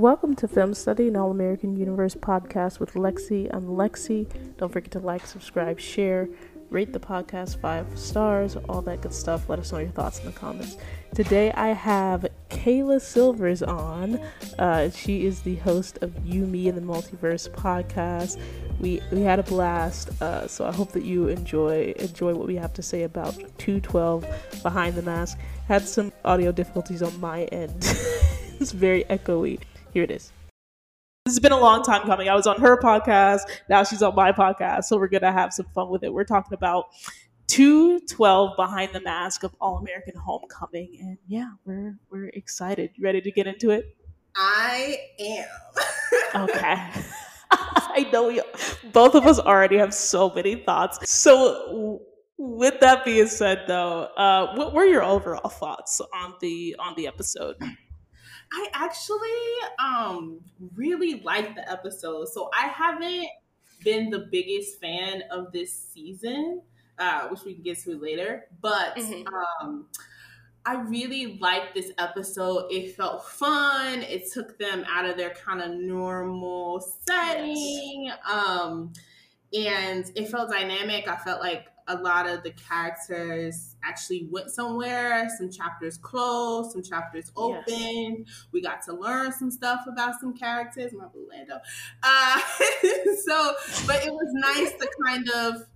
Welcome to Film Study, an All American Universe podcast with Lexi. I'm Lexi. Don't forget to like, subscribe, share, rate the podcast five stars, all that good stuff. Let us know your thoughts in the comments. Today I have Kayla Silvers on. Uh, she is the host of You, Me, and the Multiverse podcast. We we had a blast, uh, so I hope that you enjoy enjoy what we have to say about 212 Behind the Mask. Had some audio difficulties on my end. it's very echoey. Here it is. This has been a long time coming. I was on her podcast. Now she's on my podcast. So we're going to have some fun with it. We're talking about 212 Behind the Mask of All American Homecoming. And yeah, we're, we're excited. You ready to get into it? I am. okay. I know we, both of us already have so many thoughts. So with that being said though, uh, what were your overall thoughts on the on the episode? I actually um really liked the episode. So I haven't been the biggest fan of this season, uh, which we can get to later. But mm-hmm. um I really liked this episode. It felt fun. It took them out of their kind of normal setting. Yes. Um and it felt dynamic. I felt like a lot of the characters actually went somewhere. Some chapters closed, some chapters open. Yes. We got to learn some stuff about some characters. My blue Lando. Uh, so, but it was nice to kind of.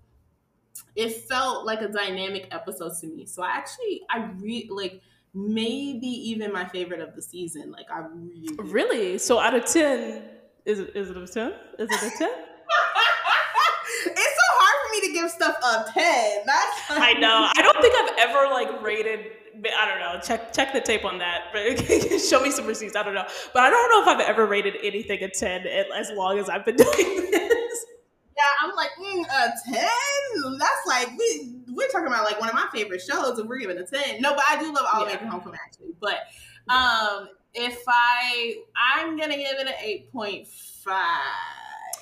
It felt like a dynamic episode to me. So I actually, I really like maybe even my favorite of the season. Like I really, really. So out of ten, is it is it a ten? Is it a ten? Give stuff a 10. That's I know. I don't think I've ever like rated I don't know. Check check the tape on that. Show me some receipts. I don't know. But I don't know if I've ever rated anything a 10 as long as I've been doing this. Yeah, I'm like, mm, a 10? That's like, we, we're talking about like one of my favorite shows and we're giving a 10. No, but I do love All. American Homecoming actually. But um, if I, I'm going to give it an 8.5.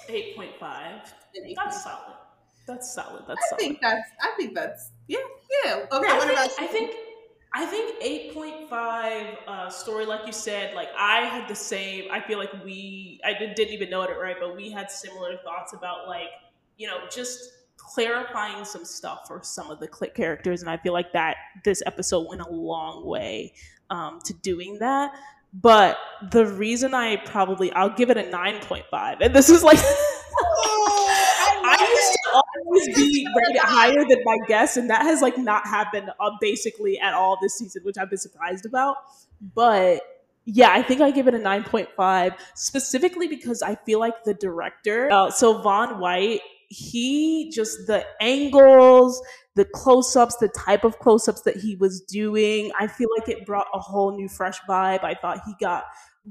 8.5. That's solid. That's solid. That's solid. I solid. think that's. I think that's. Yeah. Yeah. Okay. I what think, about? I think. I think eight point five uh, story, like you said, like I had the same. I feel like we, I did, didn't even know it right, but we had similar thoughts about like you know just clarifying some stuff for some of the click characters, and I feel like that this episode went a long way um, to doing that. But the reason I probably I'll give it a nine point five, and this is like. Always be rated higher than my guests, and that has like not happened uh, basically at all this season, which I've been surprised about. But yeah, I think I give it a 9.5 specifically because I feel like the director, uh, so Vaughn White, he just the angles, the close ups, the type of close ups that he was doing, I feel like it brought a whole new fresh vibe. I thought he got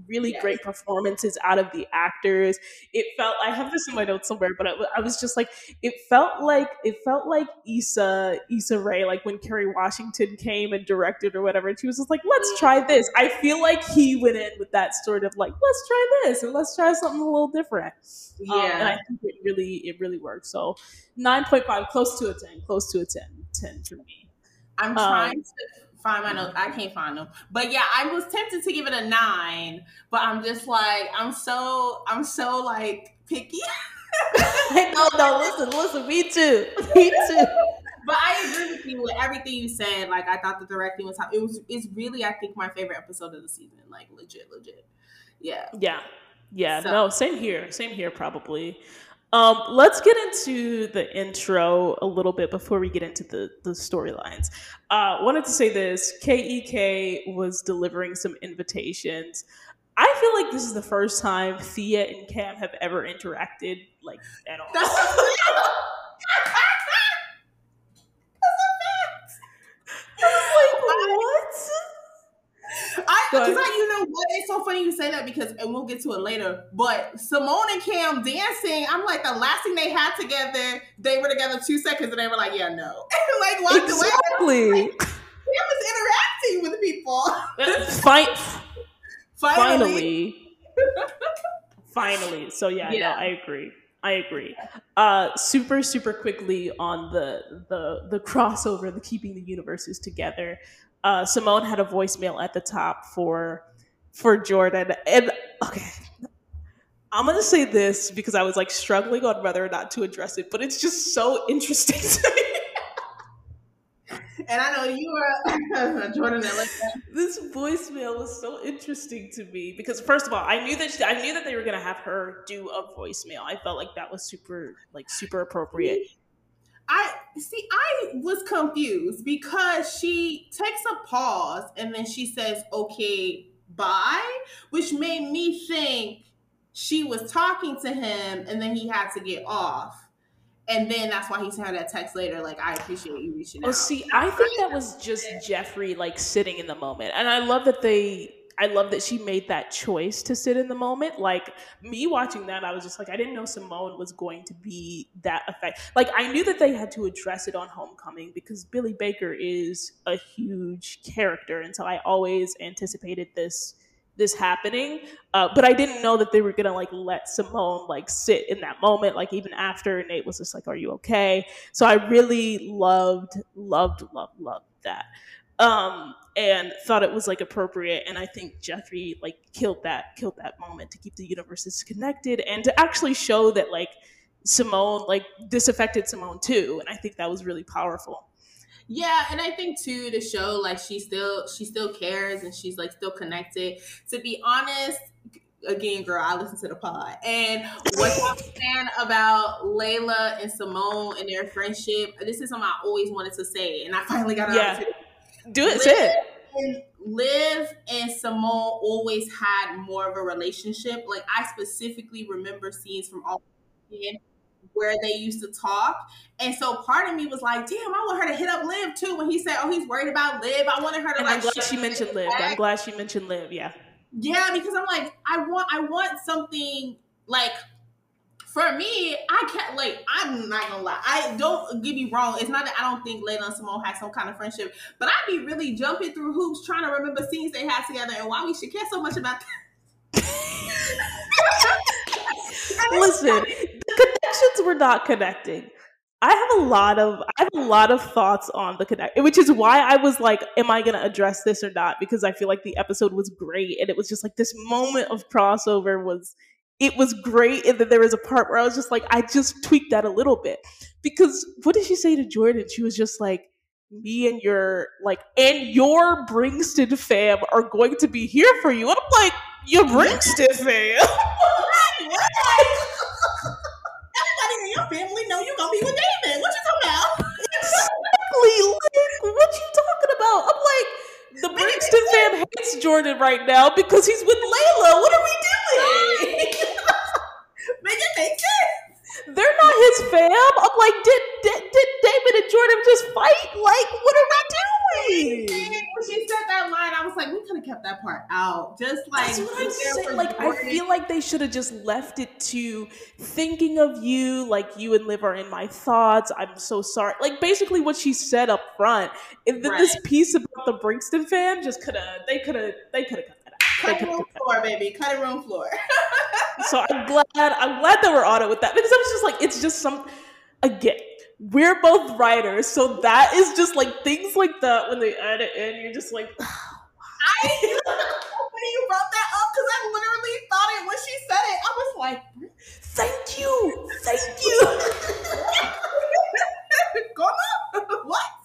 really yes. great performances out of the actors. It felt I have this in my notes somewhere, but I, I, was just like, it felt like it felt like Issa Issa Rae, like when Kerry Washington came and directed or whatever, and she was just like, let's try this. I feel like he went in with that sort of like, let's try this and let's try something a little different. Yeah, um, and I think it really it really worked. So nine point five, close to a ten, close to a 10, 10 for me. I'm trying um, to find my notes. I can't find them. But yeah, I was tempted to give it a nine, but I'm just like, I'm so, I'm so like picky. no, no, listen, listen, me too. Me too. But I agree with you with everything you said. Like I thought the directing was it was it's really I think my favorite episode of the season. Like legit, legit. Yeah. Yeah. Yeah. So. No, same here. Same here probably. Um, let's get into the intro a little bit before we get into the, the storylines. Uh, wanted to say this KEK was delivering some invitations. I feel like this is the first time Thea and Cam have ever interacted like at all. That's like, what? I because you know what? It's so funny you say that because and we'll get to it later. But Simone and Cam dancing, I'm like the last thing they had together, they were together two seconds and they were like, yeah, no. And like walked exactly. away. Like, Cam was interacting with people. Fight. Finally. Finally. So yeah, yeah. No, I agree. I agree. Uh, super, super quickly on the the the crossover, the keeping the universes together uh, Simone had a voicemail at the top for for Jordan. And okay, I'm gonna say this because I was like struggling on whether or not to address it, but it's just so interesting to me. And I know you are Jordan. This voicemail was so interesting to me because first of all, I knew that she, I knew that they were gonna have her do a voicemail. I felt like that was super like super appropriate. I see. I was confused because she takes a pause and then she says, "Okay, bye," which made me think she was talking to him and then he had to get off. And then that's why he sent her that text later, like, I appreciate you reaching oh, out. see, I think that was just Geffri like sitting in the moment. And I love that they I love that she made that choice to sit in the moment. Like me watching that, I was just like, I didn't know Simone was going to be that effect. Like I knew that they had to address it on Homecoming because Billy Baker is a huge character, and so I always anticipated this this happening uh, but i didn't know that they were gonna like let simone like sit in that moment like even after nate was just like are you okay so i really loved loved loved loved that um and thought it was like appropriate and i think Geffri like killed that killed that moment to keep the universes connected and to actually show that like simone like this affected simone too and i think that was really powerful yeah, and I think too to show like she still she still cares and she's like still connected. To be honest, again, girl, I listen to the pod. And what I'm saying about Layla and Simone and their friendship, this is something I always wanted to say, and I finally got it yeah. Do it, say it. And Liv and Simone always had more of a relationship. Like I specifically remember scenes from all where they used to talk. And so part of me was like, damn, I want her to hit up Liv too when he said, oh, he's worried about Liv. I wanted her to and like. I'm glad she mentioned Liv. I'm glad she mentioned Liv. Yeah. Yeah, because I'm like, I want, I want something like. For me, I can't like. I'm not gonna lie. I don't get me wrong. It's not that I don't think Layla and Simone had some kind of friendship, but I'd be really jumping through hoops trying to remember scenes they had together and why we should care so much about that. Listen, the connections were not connecting. I have a lot of I have a lot of thoughts on the connect, which is why I was like, "Am I going to address this or not?" Because I feel like the episode was great, and it was just like this moment of crossover was it was great, and then there was a part where I was just like, I just tweaked that a little bit because what did she say to Jordan? She was just like, "Me and your like and your Bringston fam are going to be here for you," and I'm like, "Your Bringston fam." Everybody in your family know you gonna be with David. What you talking about? exactly. Like, what you talking about? I'm like, the Bringston fam hates Jordan right now because he's with Layla. What are we doing? Make it make sense. They're not his fam. I'm like, did, did did David and Jordan just fight? Like, what are we doing? When she said that line, I was like, we could have kept that part out. Just like That's what I'm saying. Like, I feel like they should have just left it to thinking of you, like you and Liv are in my thoughts. I'm so sorry. Like basically what she said up front. And then Right. this piece about the Bringston fan just could have they could have they could have Cutting room floor, baby. Cutting room floor. So I'm glad I'm glad that we're on it with that because I was just like, it's just some again. We're both writers, so that is just like things like that when they add it in, you're just like, I when you brought that up because I literally thought it when she said it. I was like, thank you, thank you. Goma? what?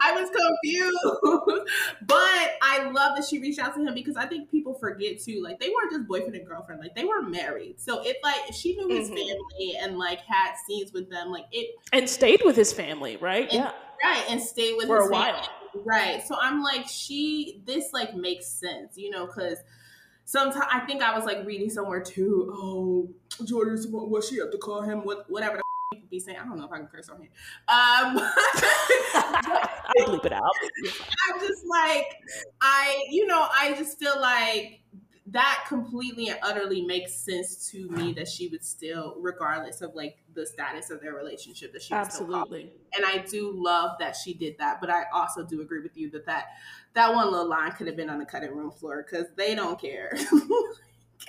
I was confused, but I love that she reached out to him because I think people forget too. Like they weren't just boyfriend and girlfriend; like they were married. So if like she knew his Mhm. family and like had scenes with them, like it And stayed with his family, right? And- Yeah. right and stayed with For his a while. family. right so i'm like she this like makes sense you know because sometimes i think i was like reading somewhere too oh jordan's what what she have to call him what whatever be saying i don't know if i can curse on here um I'll bleep it out. I'm just like i you know i just feel like that completely and utterly makes sense to me that she would still regardless of like the status of their relationship that she would still call Absolutely. and I do love that she did that. But I also do agree with you that that, that one little line could have been on the cutting room floor because they don't care.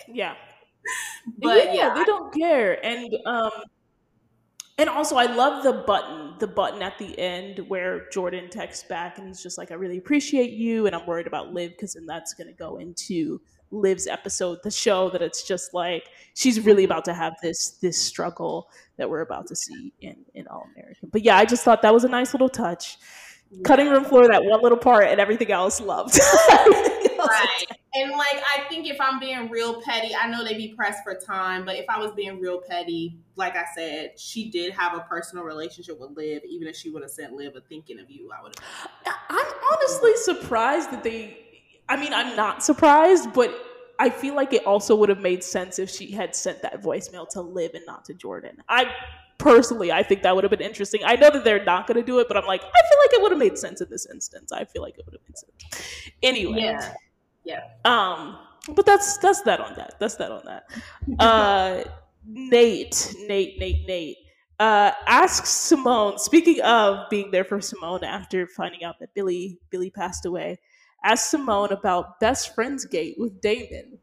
Yeah. but yeah, yeah, they don't care. And um and also I love the button, the button at the end where Jordan texts back and he's just like, I really appreciate you and I'm worried about Liv because then that's gonna go into Liv's episode, the show that it's just like she's really about to have this this struggle that we're about to see in in All American. But yeah, I just thought that was a nice little touch. Yeah. Cutting room floor, that one little part, and everything else loved. right. And like, I think if I'm being real petty, I know they be pressed for time, but if I was being real petty, like I said, she did have a personal relationship with Liv. Even if she would have sent Liv a thinking of you, I would have. I'm honestly surprised that they. I mean, I'm not surprised, but I feel like it also would have made sense if she had sent that voicemail to Liv and not to Jordan. I personally, I think that would have been interesting. I know that they're not going to do it, but I'm like, I feel like it would have made sense in this instance. I feel like it would have made sense. Anyway, yeah, yeah. Um, but that's that's that on that. That's that on that. Uh, Nate, Nate, Nate, Nate. Uh, asks Simone. Speaking of being there for Simone after finding out that Billy Billy passed away, asked Simone about best friends gate with Damon,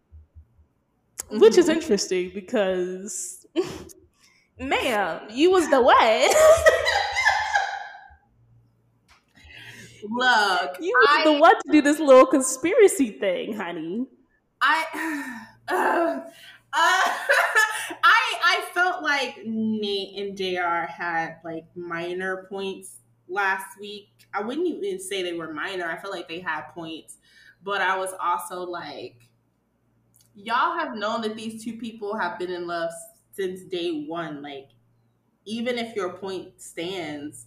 mm-hmm. which is mm-hmm. interesting because, ma'am, you was the way. Look, you I, the one to do this little conspiracy thing, honey. I, uh, uh, I, I felt like Nate and Jr. had like minor points last week. I wouldn't even say they were minor. I felt like they had points, but I was also like, y'all have known that these two people have been in love since day one. Like, even if your point stands,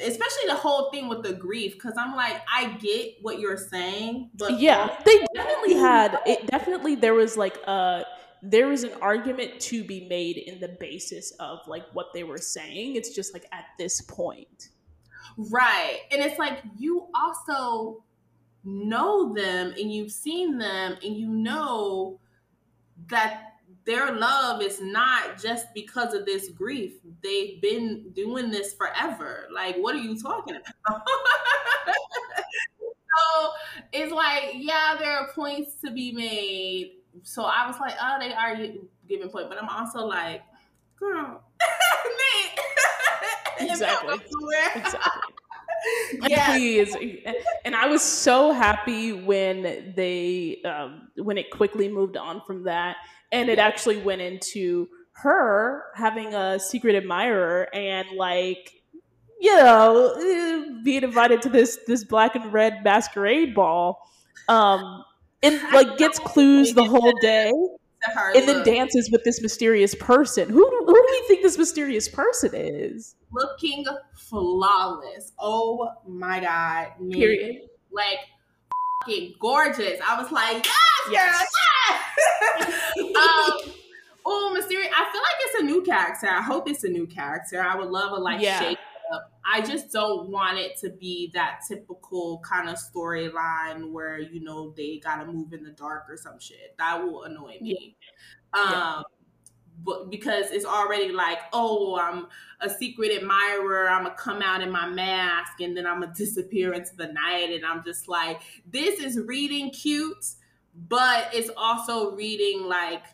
especially the whole thing with the grief because i'm like i get what you're saying but yeah they definitely had it definitely there was like a there was an argument to be made in the basis of like what they were saying. It's just like at this point. Right and it's like you also know them and you've seen them and you know that their love is not just because of this grief. They've been doing this forever. Like, what are you talking about? so it's like, yeah, there are points to be made. So I was like, oh, they are giving point, but I'm also like, girl, exactly. exactly. yeah. please and i was so happy when they um, when it quickly moved on from that and it actually went into her having a secret admirer and like you know eh, being invited to this this black and red masquerade ball um and like gets clues the whole day and then dances with this mysterious person. Who do, who do we think this mysterious person is? Looking flawless. Oh my god. Period. Like gorgeous. I was like yes, yes. um, oh, Mysterious. I feel like it's a new character. I hope it's a new character. I would love a like yeah. shake up. I just don't want it to be that typical kind of storyline where you know they gotta move in the dark or some shit. That will annoy me. Yeah. Um, yeah. but because it's already like, oh, I'm a secret admirer. I'm gonna come out in my mask and then I'm gonna disappear into the night, and I'm just like, this is reading cute but it's also reading like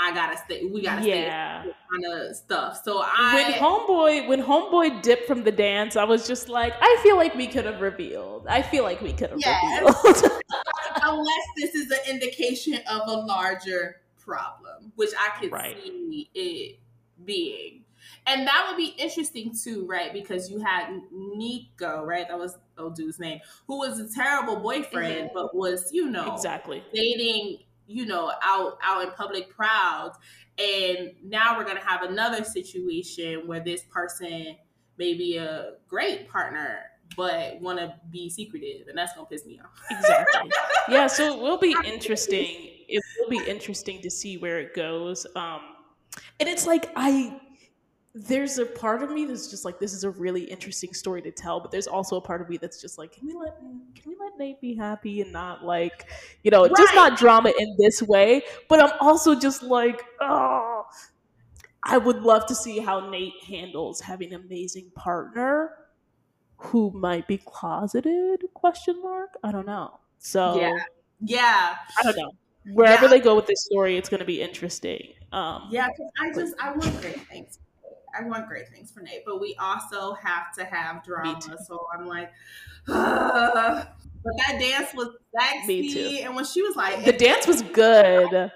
I gotta stay. We gotta yeah. stay kind of stuff. So I when homeboy when homeboy dipped from the dance, I was just like, I feel like we could have revealed. I feel like we could have yes. revealed. Unless this is an indication of a larger problem, which I could right. see it being. And that would be interesting too, right? Because you had Nico, right? That was old dude's name, who was a terrible boyfriend, mm-hmm. but was, you know, exactly dating, you know, out out in public proud. And now we're gonna have another situation where this person may be a great partner, but want to be secretive, and that's gonna piss me off. exactly. Yeah. So it will be interesting. It will be interesting to see where it goes. Um, and it's like I there's a part of me that's just like this is a really interesting story to tell but there's also a part of me that's just like can we let can we let nate be happy and not like you know right. just not drama in this way but i'm also just like oh i would love to see how nate handles having an amazing partner who might be closeted question mark? I don't know. So yeah. Yeah. I don't know. Wherever yeah. they go with this story it's going to be interesting. Um yeah i just i want great things I want great things for Nate, but we also have to have drama. So I'm like, Ugh. but that dance was sexy. Me too. And when she was like, The dance was good. dance,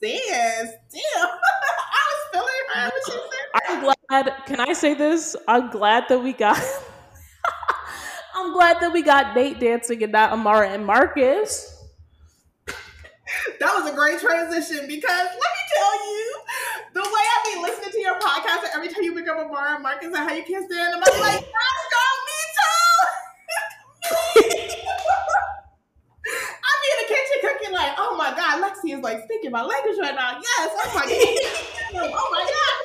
damn, I was feeling her when she said I'm glad. Can I say this? I'm glad that we got. I'm glad that we got Nate dancing and not Amara and Marcus. that was a great transition because let me tell you, the way I be listening to your podcast every time you pick up a bar and Marcus and how you can't stand them, I'm like, yes, girl, me too. I be in the kitchen cooking like, oh my god, Lexi is like speaking my language right now. Yes, oh my god, oh my god.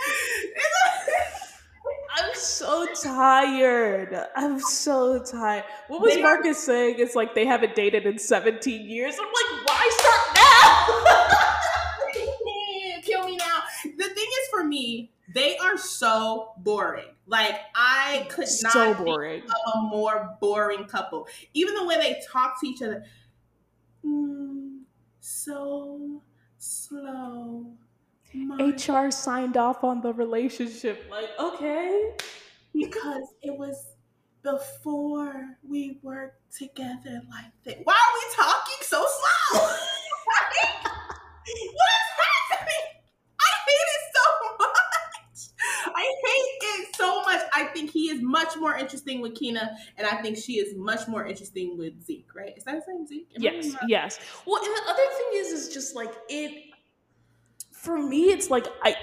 I'm so tired. I'm so tired. What was They Marcus saying? It's like they haven't dated in 17 years. I'm like, why start now? Kill me now. The thing is, for me, they are so boring. Like I could not so boring. of a more boring couple. Even the way they talk to each other. Mm, so slow. My- HR signed off on the relationship. Like, okay. because it was before we worked together like that. Why are we talking so slow? what is happening? I hate it so much. I hate it so much. I think he is much more interesting with Kina, and I think she is much more interesting with Zeke, right? Is that the same Zeke? Am Yes, yes. Well, and the other thing is, is just like it. For me, it's like I.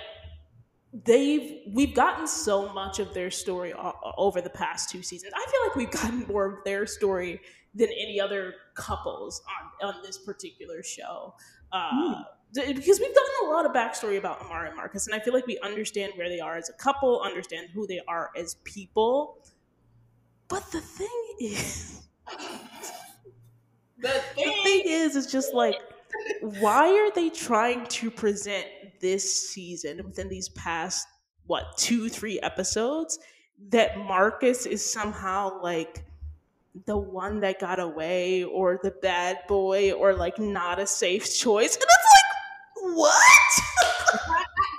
They've we've gotten so much of their story o- o- over the past two seasons. I feel like we've gotten more of their story than any other couples on on this particular show. Uh, th- because we've gotten a lot of backstory about Amara and Marcus, and I feel like we understand where they are as a couple, understand who they are as people. But the thing is, The the thing thing is, it's just like, why are they trying to present this season within these past what two, three episodes that Marcus is somehow like the one that got away or the bad boy or like not a safe choice? And it's like, what?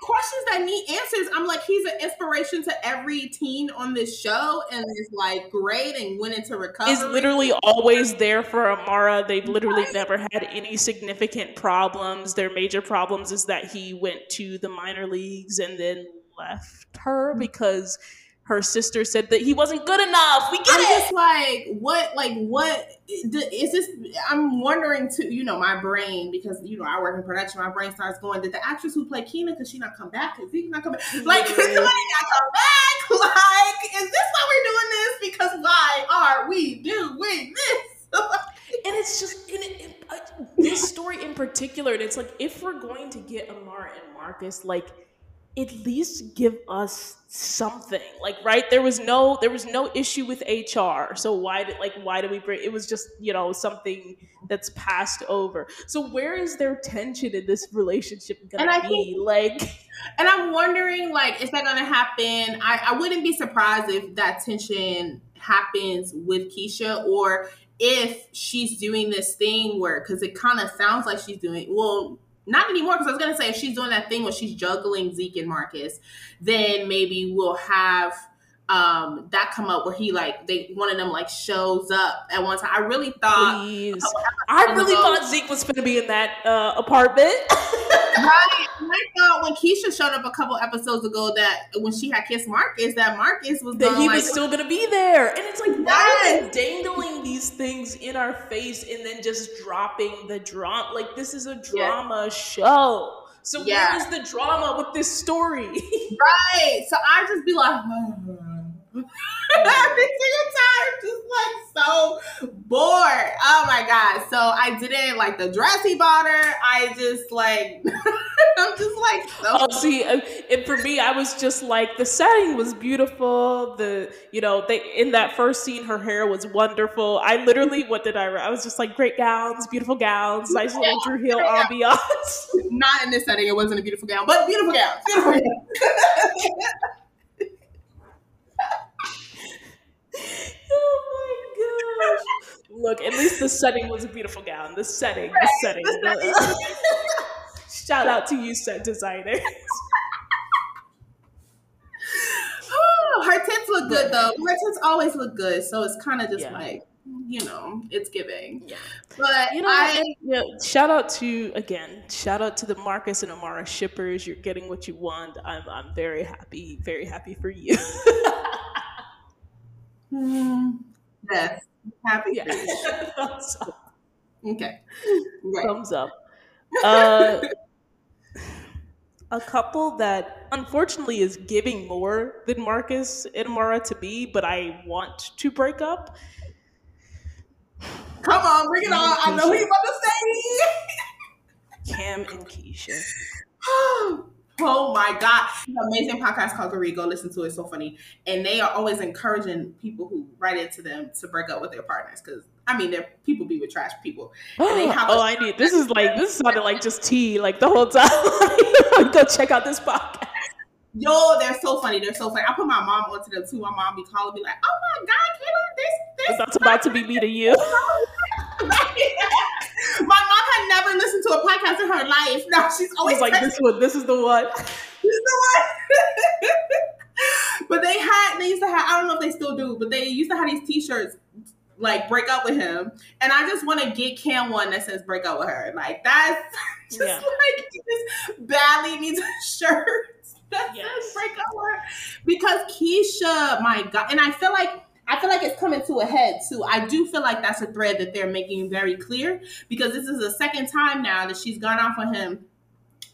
questions that need answers. I'm like, he's an inspiration to every teen on this show, and is like great and went into recovery. is literally always there for Amara. They've literally never had any significant problems. Their major problems is that he went to the minor leagues and then left her mm-hmm. because her sister said that he wasn't good enough. We get I'm it. just like, what, like, what is this? I'm wondering too. You know, my brain because you know I work in production. My brain starts going. Did the actress who played Keena, because she not come back? Is he not come back? Like, did somebody not come back? Like, is this why we're doing this? Because why are we doing this? And it's just in it, it, uh, this story in particular. And it's like if we're going to get Amara and Marcus, like at least give us something. Like right, there was no there was no issue with HR. So why did like why do we bring? It was just you know something that's passed over. So where is their tension in this relationship gonna be? like And I'm wondering, like, is that to happen? I, I wouldn't be surprised if that tension happens with Keisha or if she's doing this thing where, because it kind of sounds like she's doing, well, not anymore, because I was to say if she's doing that thing where she's juggling Zeke and Marcus, then maybe we'll have um that come up where he like they one of them like shows up at one time. I really thought. I really thought Zeke was gonna be in that uh, apartment. Right. I thought when Keisha showed up a couple episodes ago that when she had kissed Marcus, that Marcus was that he like, was still gonna be there. And it's like, why are Yes. they dangling these things in our face and then just dropping the drama? Like this is a drama show. So Yeah. where is the drama with this story? right. So I just be like, every single time, just like so bored. Oh my god! So I didn't like the dress he bought her. I just like, I'm just like so. oh, see, uh, and for me, I was just like, the setting was beautiful. The you know, they in that first scene, her hair was wonderful. I literally, what did I? I was just like, great gowns, beautiful gowns, nice little Drew Hill Yeah. ambiance. Not in this setting. It wasn't a beautiful gown, but beautiful gown. Beautiful gown. Oh my gosh. Look, at least the setting was a beautiful gown. The setting, the setting. the Shout out to you, set designers. Oh, her tits look good though. Merchants always look good, so it's kind of just Yeah. like you know, it's giving. Yeah. But You know, I you know, shout out to again, shout out to the Marcus and Amara shippers. You're getting what you want. I'm I'm very happy, very happy for you. Hmm, yes, happy. yeah. for. Thumbs up. Okay. Right. Thumbs up. Uh, a couple that unfortunately is giving more than Marcus and Amara to be, but I want to break up. Come on, bring it on. I know what you're about to say. Cam and Keisha. oh my god amazing podcast called Gary. go listen to it it's so funny and they are always encouraging people who write into them to break up with their partners because i mean they're people be with trash people oh, I need this is like this is sounded like just tea like the whole time. Go check out this podcast. yo they're so funny they're so funny i put my mom onto them too my mom be calling me like oh my god Kayla, this this That's about to be me to you. my mom had never listened to a podcast in her life now she's always was like, this one, this is the one. this is the one. but they had, they used to have, I don't know if they still do, but they used to have these t-shirts like break up with him. And I just want to get Cam one that says break up with her. Like that's just Yeah. like, he just badly needs a shirt that Yes. says break up with her. Because Keisha, my God, and I feel like, I feel like it's coming to a head too. I do feel like that's a thread that they're making very clear because this is the second time now that she's gone off on him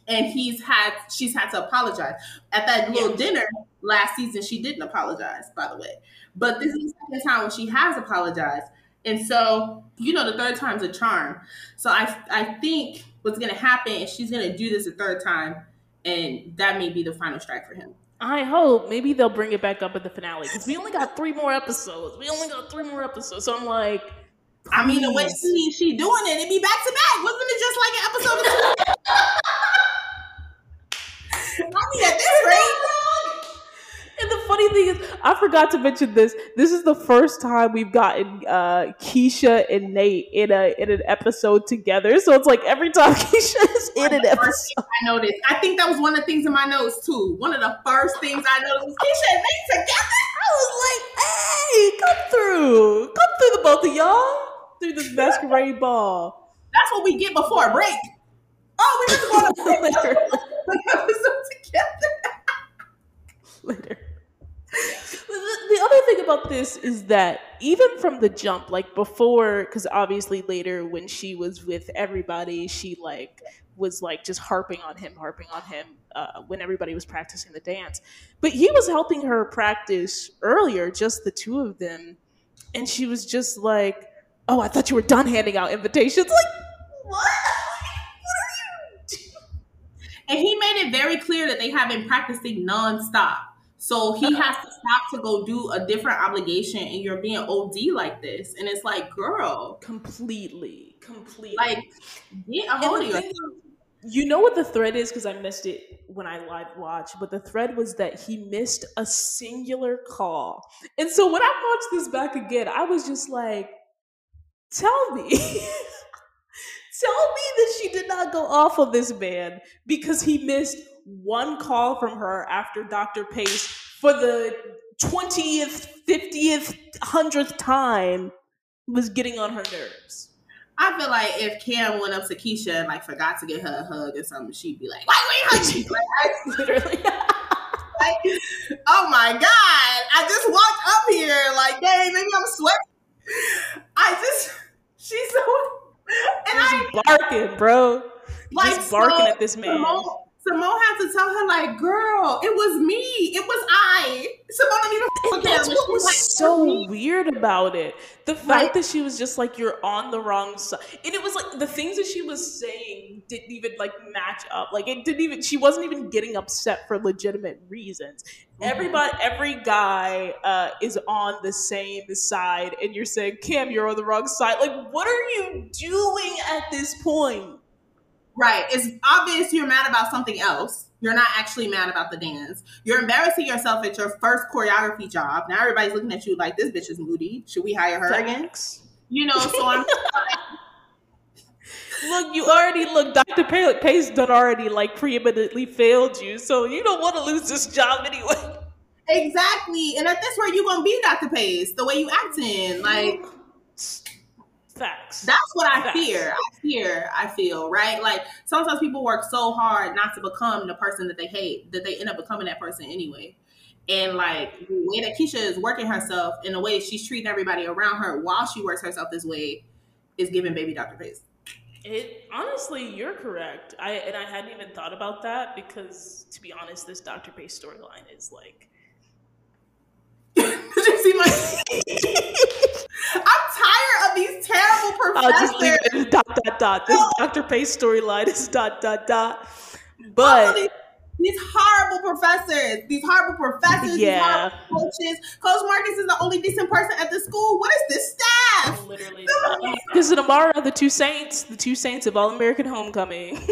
and he's had she's had to apologize. At that little Yeah. dinner last season she didn't apologize by the way. But this is the second time when she has apologized. And so you know the third time's a charm. So i i think what's gonna happen is she's gonna do this a third time and that may be the final strike for him I hope maybe they'll bring it back up at the finale because we only got three more episodes. We only got three more episodes, so I'm like, i mean the way please. she, she doing it it'd be back to back wasn't it just like an episode of I mean, at this rate, And the funny thing is, I forgot to mention this. This is the first time we've gotten uh, Keisha and Nate in a in an episode together. So it's like every time Keisha is in an episode, I noticed. I think that was one of the things in my notes too. One of the first things I noticed was Keisha and Nate together. I was like, "Hey, come through, come through the both of y'all through this masquerade ball." That's what we get before a break. Oh, we just going to break episode together. later. The, the other thing about this is that even from the jump, like before, because obviously later when she was with everybody, she like was like just harping on him, harping on him uh, when everybody was practicing the dance. But he was helping her practice earlier, just the two of them, and she was just like, "Oh, I thought you were done handing out invitations." Like, what? what are you doing? And he made it very clear that they have been practicing nonstop. So he has to stop to go do a different obligation, and you're being OD like this. And it's like, girl, Completely, completely. like, get a hold of yourself. You know what the thread is because I missed it when I live watched, but the thread was that he missed a singular call. And so when I watched this back again, I was just like, tell me. tell me that she did not go off on this man because he missed one call from her after Dr. Pace for the 20th, 50th, 100th time was getting on her nerves. I feel like if Cam went up to Keisha and like forgot to get her a hug or something, she'd be like, "Why we hug you?" Like, Literally. like, oh my god! I just walked up here, like, dang, maybe I'm sweating. I just, she's so, and I barking, bro. like Just barking so at this man. Simone, Simone had to tell her, like, girl, it was me. It was I. Simone don't even that's what was like, so weird about it. The fact that she was just like, you're on the wrong side. And it was like the things that she was saying didn't even like match up. Like it didn't even, she wasn't even getting upset for legitimate reasons. Mm-hmm. Everybody, every guy uh, is on the same side. And you're saying, Cam, you're on the wrong side. Like, what are you doing at this point? Right. It's obvious you're mad about something else. You're not actually mad about the dance. You're embarrassing yourself at your first choreography job. Now everybody's looking at you like this bitch is moody. Should we hire her again? You know, so I'm Look, you already look. Dr. Pa- Pace done already like preeminently failed you, so you don't want to lose this job anyway. exactly. And at this rate, you're gonna be Dr. Pace the way you acting. Like facts. That's what I facts. fear. I fear, I feel, right? Like sometimes people work so hard not to become the person that they hate that they end up becoming that person anyway. And like the way that Keisha is working herself in the way she's treating everybody around her while she works herself this way is giving baby Dr. Pace. It honestly, you're correct. I and I hadn't even thought about that because to be honest, this Dr. Pace storyline is like Did you see my tired of these terrible professors. I'll just leave it dot dot dot. This Dr. Pace storyline is dot dot dot. But these horrible professors, these horrible professors, yeah. these horrible coaches. Coach Marcus is the only decent person at the school. What is this staff? Literally, because of Amara, the two saints, the two saints of All American Homecoming.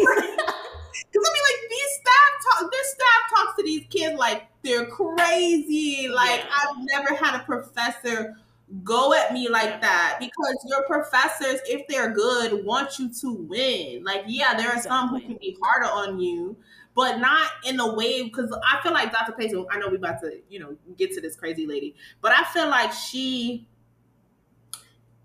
Because I mean, like these staff talk, this staff talks to these kids like they're crazy. Like yeah. I've never had a professor go at me like that because your professors, if they're good, want you to win. Like, yeah, there are some who can be harder on you, but not in a way because I feel like Dr. Payson, I know we're about to, you know, get to this crazy lady, but I feel like she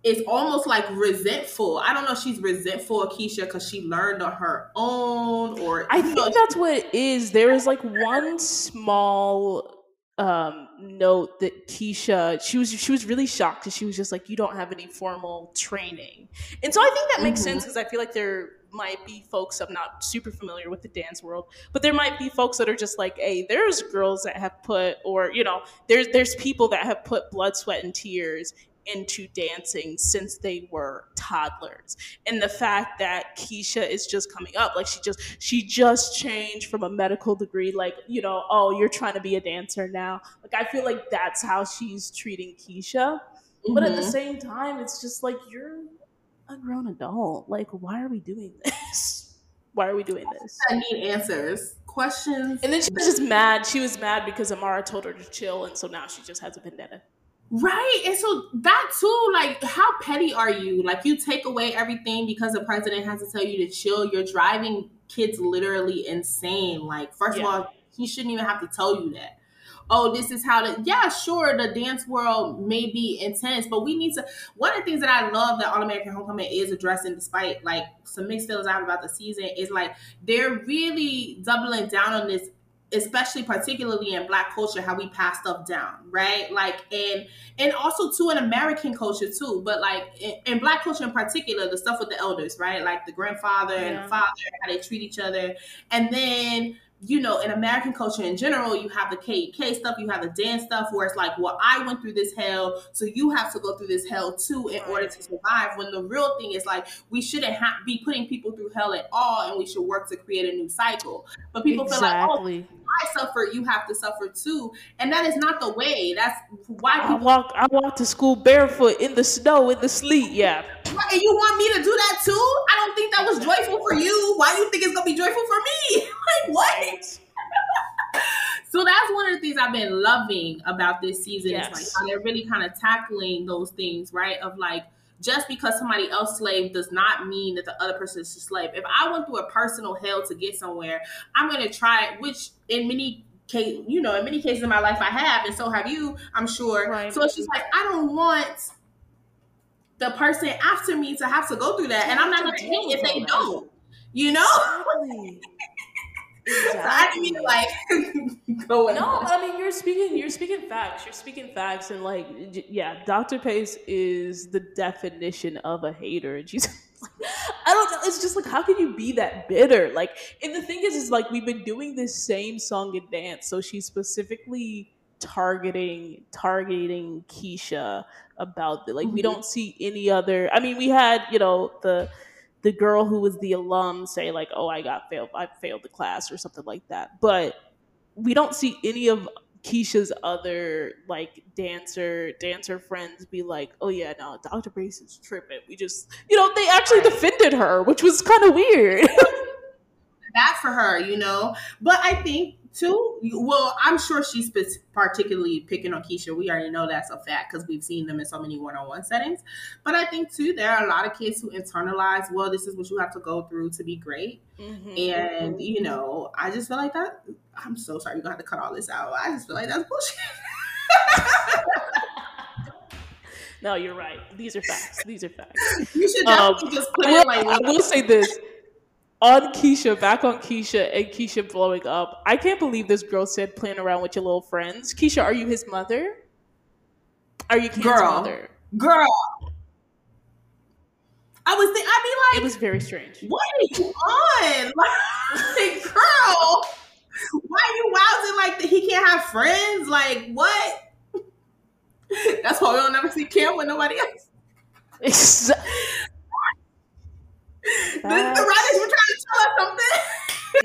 is almost like resentful. I don't know if she's resentful of Keisha because she learned on her own or I think know, that's what it is. There is like one small um, note that Keisha she was she was really shocked because she was just like you don't have any formal training, and so I think that makes mm-hmm. sense because I feel like there might be folks I'm not super familiar with the dance world, but there might be folks that are just like, hey, there's girls that have put or you know there's there's people that have put blood, sweat, and tears into dancing since they were toddlers. And the fact that Keisha is just coming up, like she just she just changed from a medical degree, like, you know, oh, you're trying to be a dancer now. Like I feel like that's how she's treating Keisha. Mm-hmm. But at the mm-hmm. same time, it's just like you're a grown adult. Like, why are we doing this? Why are we doing this? I need answers. Questions. And then she was just mad. She was mad because Amara told her to chill, and so now she just has a vendetta. Right. And so that too, like, how petty are you? Like, you take away everything because the president has to tell you to chill. You're driving kids literally insane. Like, first yeah. of all, he shouldn't even have to tell you that. Oh, this is how to, yeah, sure, the dance world may be intense, but we need to. One of the things that I love that All American Homecoming is addressing, despite like some mixed feelings I have about the season, is like they're really doubling down on this especially particularly in black culture how we pass stuff down right? Like and and also too in american culture too but like in, in black culture in particular the stuff with the elders right? Like the grandfather yeah. and the father how they treat each other. And then you know, in American culture in general, you have the KEK stuff, you have the dance stuff where it's like, well, I went through this hell, so you have to go through this hell too in order to survive. When the real thing is like, we shouldn't have, be putting people through hell at all, and we should work to create a new cycle. But people exactly. feel like, oh, I suffer, you have to suffer too, and that is not the way. That's why people- I walk. I walk to school barefoot in the snow, in the sleet. Yeah. And you want me to do that too? I don't think that was joyful for you. Why do you think it's gonna be joyful for me? like what? so that's one of the things I've been loving about this season. Yes. Is like how they're really kind of tackling those things, right? Of like just because somebody else slave does not mean that the other person is a slave. If I went through a personal hell to get somewhere, I'm going to try it, which in many case, you know, in many cases in my life I have, and so have you, I'm sure. Right. So it's just like I don't want the person after me to have to go through that, and I'm not going to hate if they don't. You know. Exactly. So I didn't mean to like go. No, I mean you're speaking. You're speaking facts. You're speaking facts, and like, yeah, Dr. Pace is the definition of a hater. And she's, I don't know. It's just like, how can you be that bitter? Like, and the thing is, is like we've been doing this same song and dance, so she's specifically targeting targeting Keisha about the like. Mm-hmm. We don't see any other. I mean, we had you know the the girl who was the alum say like, "Oh, I got failed. I failed the class" or something like that. But we don't see any of Keisha's other like dancer dancer friends be like, "Oh yeah, no, Dr. Pace is tripping." We just, you know, they actually defended her, which was kind of weird. that for her, you know. But I think too, well, I'm sure she's particularly picking on Keisha. We already know that's a fact because we've seen them in so many one-on-one settings. But I think too, there are a lot of kids who internalize, well, this is what you have to go through to be great. Mm-hmm. And you know, I just feel like that. I'm so sorry, you're gonna have to cut all this out. I just feel like that's bullshit. no, you're right. These are facts. These are facts. You should definitely um, just put I will, it like. I will say this on Keisha, back on Keisha and Keisha blowing up. I can't believe this girl said playing around with your little friends. Keisha, are you his mother? Are you girl, mother? Girl. I was thinking, I'd be like, it was very strange. What are you on? Like, girl, why are you wilding like that? He can't have friends? Like, what? That's why we don't never see Cam with nobody else. Exactly. The, the writers were trying to tell us something.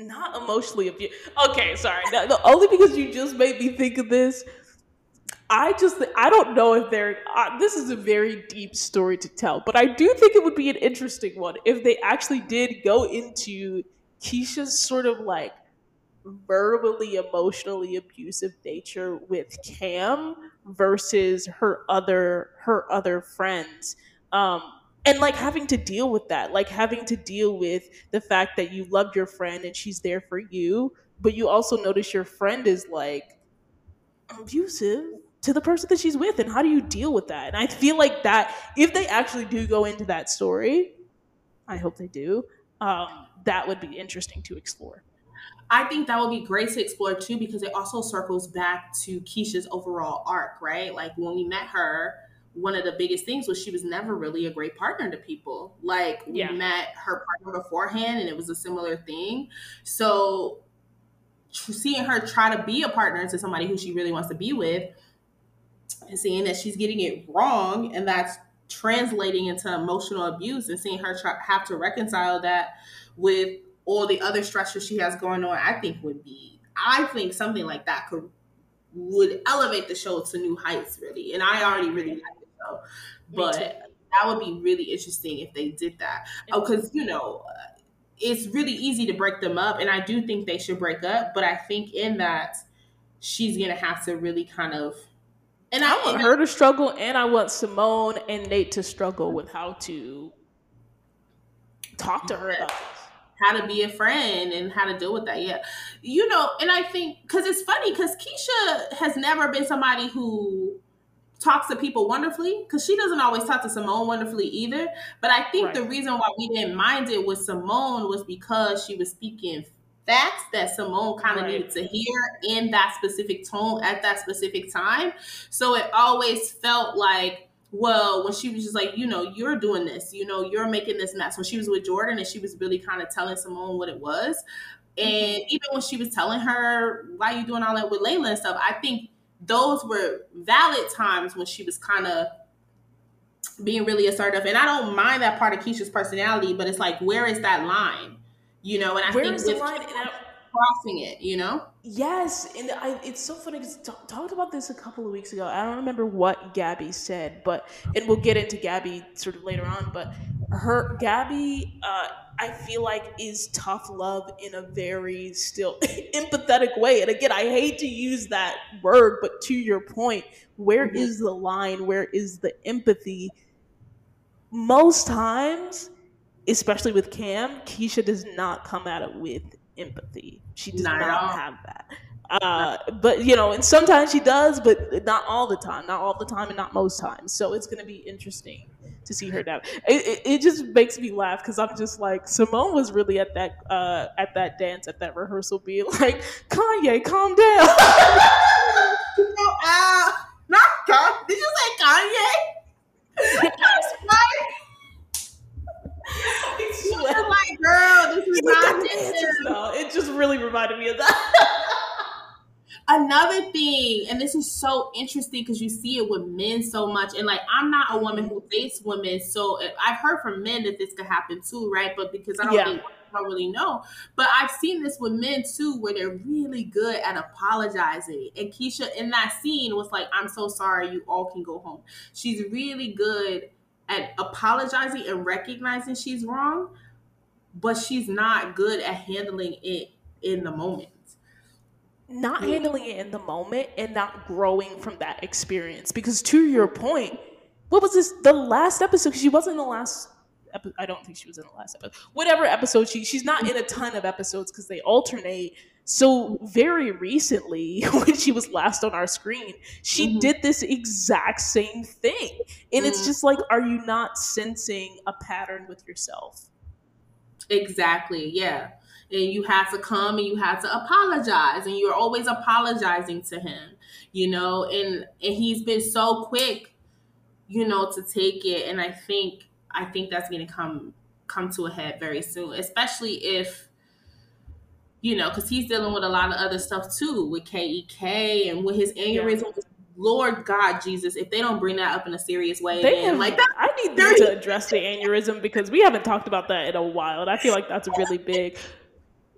Not emotionally abused. Okay, sorry. No, no, only because you just made me think of this. I just I don't know if they're uh, this is a very deep story to tell, but I do think it would be an interesting one if they actually did go into Keisha's sort of like verbally emotionally abusive nature with Cam versus her other her other friends. Um and like having to deal with that like having to deal with the fact that you love your friend and she's there for you but you also notice your friend is like abusive to the person that she's with and how do you deal with that and i feel like that if they actually do go into that story i hope they do um, that would be interesting to explore I think that would be great to explore too because it also circles back to Keisha's overall arc, right? Like when we met her, one of the biggest things was she was never really a great partner to people. Like yeah. we met her partner beforehand and it was a similar thing. So seeing her try to be a partner to somebody who she really wants to be with and seeing that she's getting it wrong and that's translating into emotional abuse and seeing her try, have to reconcile that with all the other stressors she has going on, I think would be I think something like that could would elevate the show to new heights really. And I already really like so, but that would be really interesting if they did that. Oh, Because, you know, uh, it's really easy to break them up. And I do think they should break up. But I think in that, she's going to have to really kind of. And I, I want her to struggle, and I want Simone and Nate to struggle with how to talk to her about this how to be a friend and how to deal with that. Yeah. You know, and I think because it's funny because Keisha has never been somebody who talks to people wonderfully because she doesn't always talk to Simone wonderfully either. But I think right. the reason why we didn't mind it with Simone was because she was speaking facts that Simone kind of right. needed to hear in that specific tone at that specific time. So it always felt like, well, when she was just like, you know, you're doing this, you know, you're making this mess. When she was with Jordan and she was really kind of telling Simone what it was. And mm-hmm. even when she was telling her, why are you doing all that with Layla and stuff, I think those were valid times when she was kind of being really assertive. And I don't mind that part of Keisha's personality, but it's like, where is that line? You know, and I where think is the line? crossing it, you know? Yes, and I, it's so funny because t- talked about this a couple of weeks ago. I don't remember what Gabby said, but and we'll get into Gabby sort of later on. But her Gabby, uh, I feel like is tough love in a very still empathetic way. And again, I hate to use that word, but to your point, where mm-hmm. is the line? Where is the empathy? Most times, especially with Cam, Keisha does not come at it with empathy. She does not, not have that. Uh, but you know, and sometimes she does, but not all the time. Not all the time, and not most times. So it's going to be interesting to see her now. It, it, it just makes me laugh because I'm just like Simone was really at that uh, at that dance at that rehearsal, being like, Kanye, calm down. you know, uh, not Kanye. Did you say Kanye? Right. Like, girl, this is not It just really reminded me of that. Another thing, and this is so interesting because you see it with men so much, and like I'm not a woman who dates women, so eh, I've heard from men that this could happen too, right? But because I don't, yeah. really, I don't really know, but I've seen this with men too, where they're really good at apologizing. And Keisha in that scene was like, "I'm so sorry, you all can go home." She's really good at apologizing and recognizing she's wrong but she's not good at handling it in the moment. Not handling it in the moment and not growing from that experience. Because to your point, what was this? The last episode? Because she wasn't in the last. Epi- I don't think she was in the last episode. Whatever episode she, she's not in a ton of episodes because they alternate. So very recently, when she was last on our screen, she mm-hmm. did this exact same thing, and mm-hmm. it's just like, are you not sensing a pattern with yourself? Exactly. Yeah. And you have to come and you have to apologize, and you're always apologizing to him, you know. And and he's been so quick, you know, to take it. And I think I think that's going to come come to a head very soon, especially if you know, because he's dealing with a lot of other stuff too with KEK and with his aneurysm. Yeah. Lord God Jesus, if they don't bring that up in a serious way, they have, like that, I need them to address the aneurysm because we haven't talked about that in a while, and I feel like that's really big.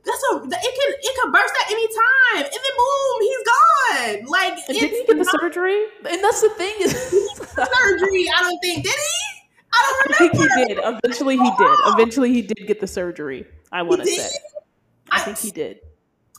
That's a it can it can burst at any time, and then boom, he's gone. Like, did he get the not, surgery? And that's the thing is surgery. I don't think did he. I don't remember. I think he did. Eventually, he did. Eventually, he did get the surgery. I want to say. I think he did.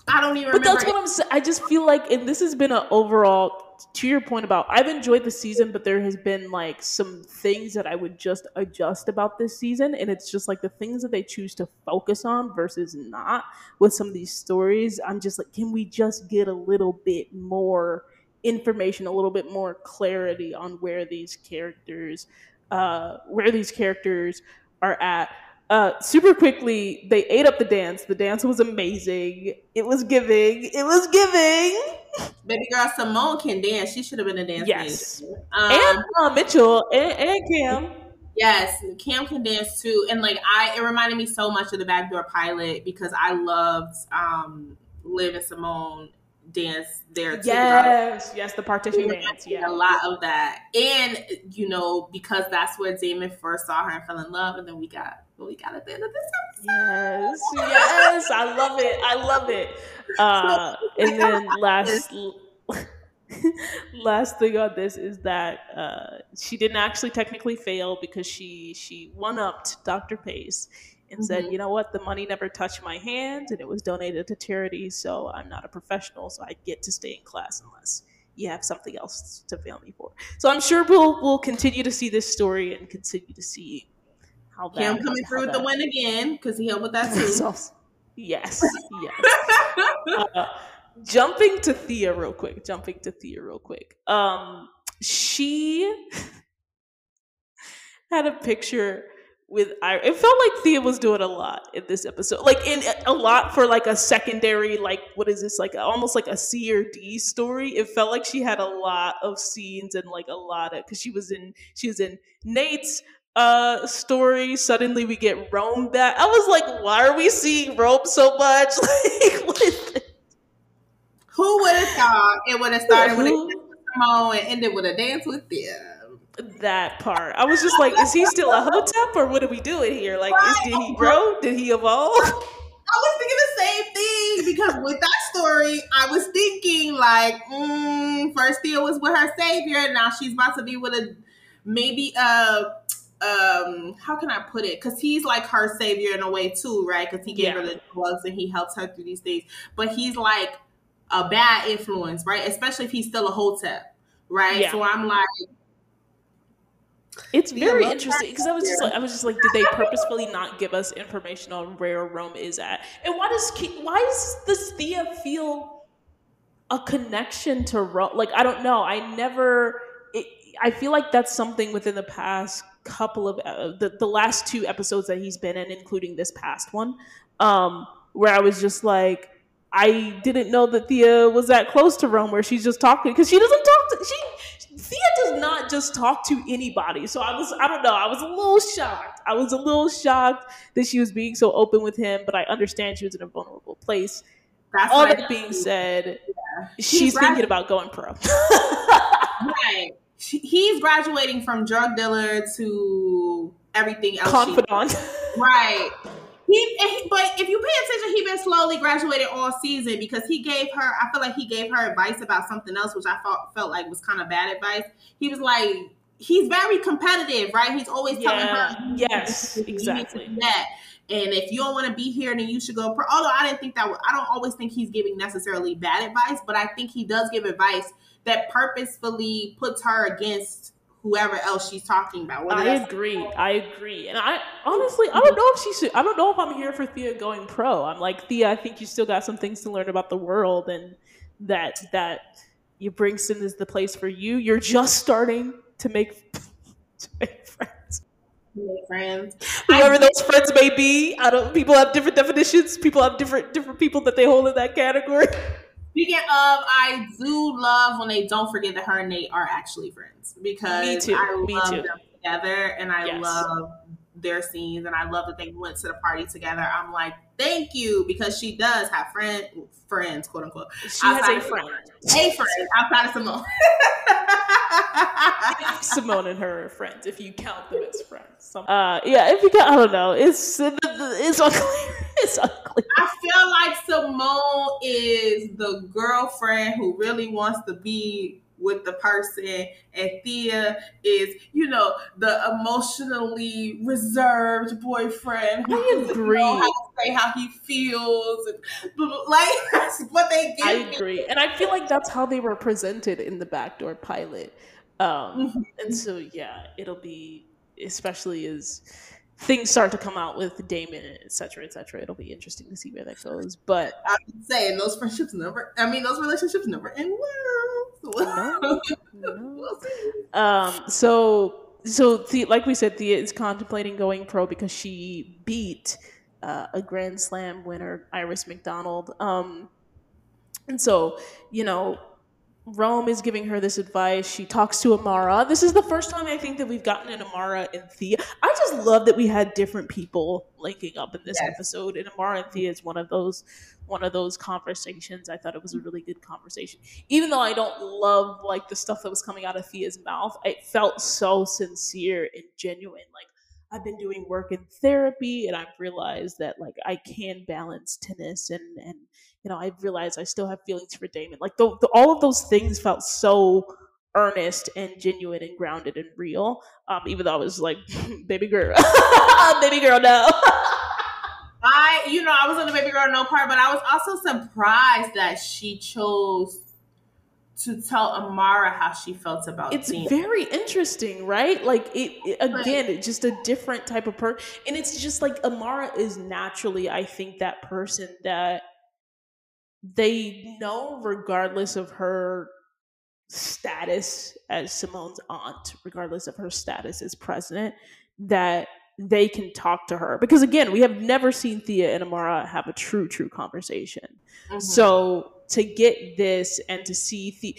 I don't even. But that's what I'm saying. I just feel like, and this has been an overall. To your point about, I've enjoyed the season, but there has been like some things that I would just adjust about this season, and it's just like the things that they choose to focus on versus not with some of these stories. I'm just like, can we just get a little bit more information, a little bit more clarity on where these characters, uh, where these characters are at? Uh, super quickly, they ate up the dance. The dance was amazing. It was giving. It was giving. Baby girl Simone can dance. She should have been a dance. Yes. Um, and uh, Mitchell and, and Cam. Yes, Cam can dance too. And like I, it reminded me so much of the Backdoor Pilot because I loved um, Liv and Simone dance there too. Yes, yes, the partition dance. Yeah, a lot of that, and you know because that's where Damon first saw her and fell in love, and then we got we got at the end of this episode. Yes, yes, I love it. I love it. Uh, and then last. last thing on this is that uh, she didn't actually technically fail because she she one upped Dr. Pace and mm-hmm. said, you know what, the money never touched my hands and it was donated to charity, so I'm not a professional, so I get to stay in class unless you have something else to fail me for. So I'm sure we'll we'll continue to see this story and continue to see how him coming through with the win again because he helped with that too. Yes, yes. uh, jumping to Thea real quick. Jumping to Thea real quick. Um, she had a picture with Ira. It felt like Thea was doing a lot in this episode. Like in a lot for like a secondary, like what is this, like almost like a C or D story. It felt like she had a lot of scenes and like a lot of because she was in she was in Nate's uh story. Suddenly we get Rome back. I was like, why are we seeing Rome so much? Like what is? Who would have thought it would have started with a Simone and ended with a dance with Thea? that part. I was just like, is he still a hotep or what are we doing here? Like, right. is, did he grow? Did he evolve? I was thinking the same thing because with that story, I was thinking like, mm, first Thea was with her savior, now she's about to be with a maybe a um how can I put it? Because he's like her savior in a way too, right? Because he gave yeah. her the drugs and he helps her through these things, but he's like a bad influence, right? Especially if he's still a hotep, right? Yeah. So I'm like, it's very interesting because I was just like, I was just like, did they purposefully not give us information on where Rome is at, and why does why does this Thea feel a connection to Rome? Like I don't know. I never. It, I feel like that's something within the past couple of uh, the the last two episodes that he's been in, including this past one, um, where I was just like. I didn't know that Thea was that close to Rome, where she's just talking because she doesn't talk to she Thea does not just talk to anybody. So I was, I don't know, I was a little shocked. I was a little shocked that she was being so open with him, but I understand she was in a vulnerable place. That's All that being said, yeah. she's thinking about going pro. right. She, he's graduating from drug dealer to everything else. Confidant. right. He, he, but if you pay attention, he been slowly graduated all season because he gave her. I feel like he gave her advice about something else, which I felt felt like was kind of bad advice. He was like, he's very competitive, right? He's always telling yeah. her, "Yes, exactly." That And if you don't want to be here, then you should go. Pro. Although I didn't think that. I don't always think he's giving necessarily bad advice, but I think he does give advice that purposefully puts her against whoever else she's talking about. I agree. I agree. And I honestly, I don't know if she should. I don't know if I'm here for Thea going pro. I'm like Thea. I think you still got some things to learn about the world, and that that you Bringston is the place for you. You're just starting to make, to make friends. Make friends. Whoever those friends may be, I don't. People have different definitions. People have different different people that they hold in that category. Speaking of, I do love when they don't forget that her and Nate are actually friends because Me too. I Me love too. them together and I Yes. love their scenes and I love that they went to the party together. I'm like, thank you because she does have friend friends, quote unquote. She has a friend. A friend outside of Simone. Simone and her are friends, if you count them as friends. Uh, yeah, if you count, I don't know. It's it's unclear. It's unclear. I feel like Simone is the girlfriend who really wants to be with the person, and Thea is, you know, the emotionally reserved boyfriend who I agree. know how to say how he feels, and blah, blah, like that's what they give I agree, and I feel like that's how they were presented in the backdoor pilot. Um, Mhm. and so yeah, it'll be especially as things start to come out with Damon, et cetera, et cetera. It'll be interesting to see where that goes. But I'm saying those friendships never. I mean, those relationships never end well. no, no. We'll. Um, so so the, like we said, Thea is contemplating going pro because she beat uh, a Grand Slam winner, Iris McDonald. Um, and so you know, Rome is giving her this advice. She talks to Amara. This is the first time I think that we've gotten an Amara and Thea. I just love that we had different people linking up in this Yes. episode, and Amara and Thea is one of those one of those conversations. I thought it was a really good conversation even though I don't love like the stuff that was coming out of Thea's mouth, it felt so sincere and genuine. Like I've been doing work in therapy and I've realized that like I can balance tennis and and you know I've realized I still have feelings for Damon. Like the, the, all of those things felt so earnest and genuine and grounded and real. Um, even though I was like, baby girl, baby girl, no. I, you know, I was on the baby girl no part, but I was also surprised that she chose to tell Amara how she felt about it's very interesting right like it, it- again it's just a different type of person and it's just like amara is naturally i think that person that they know regardless of her status as simone's aunt regardless of her status as president that they can talk to her because again we have never seen thea and amara have a true true conversation Mhm. so to get this and to see Thea,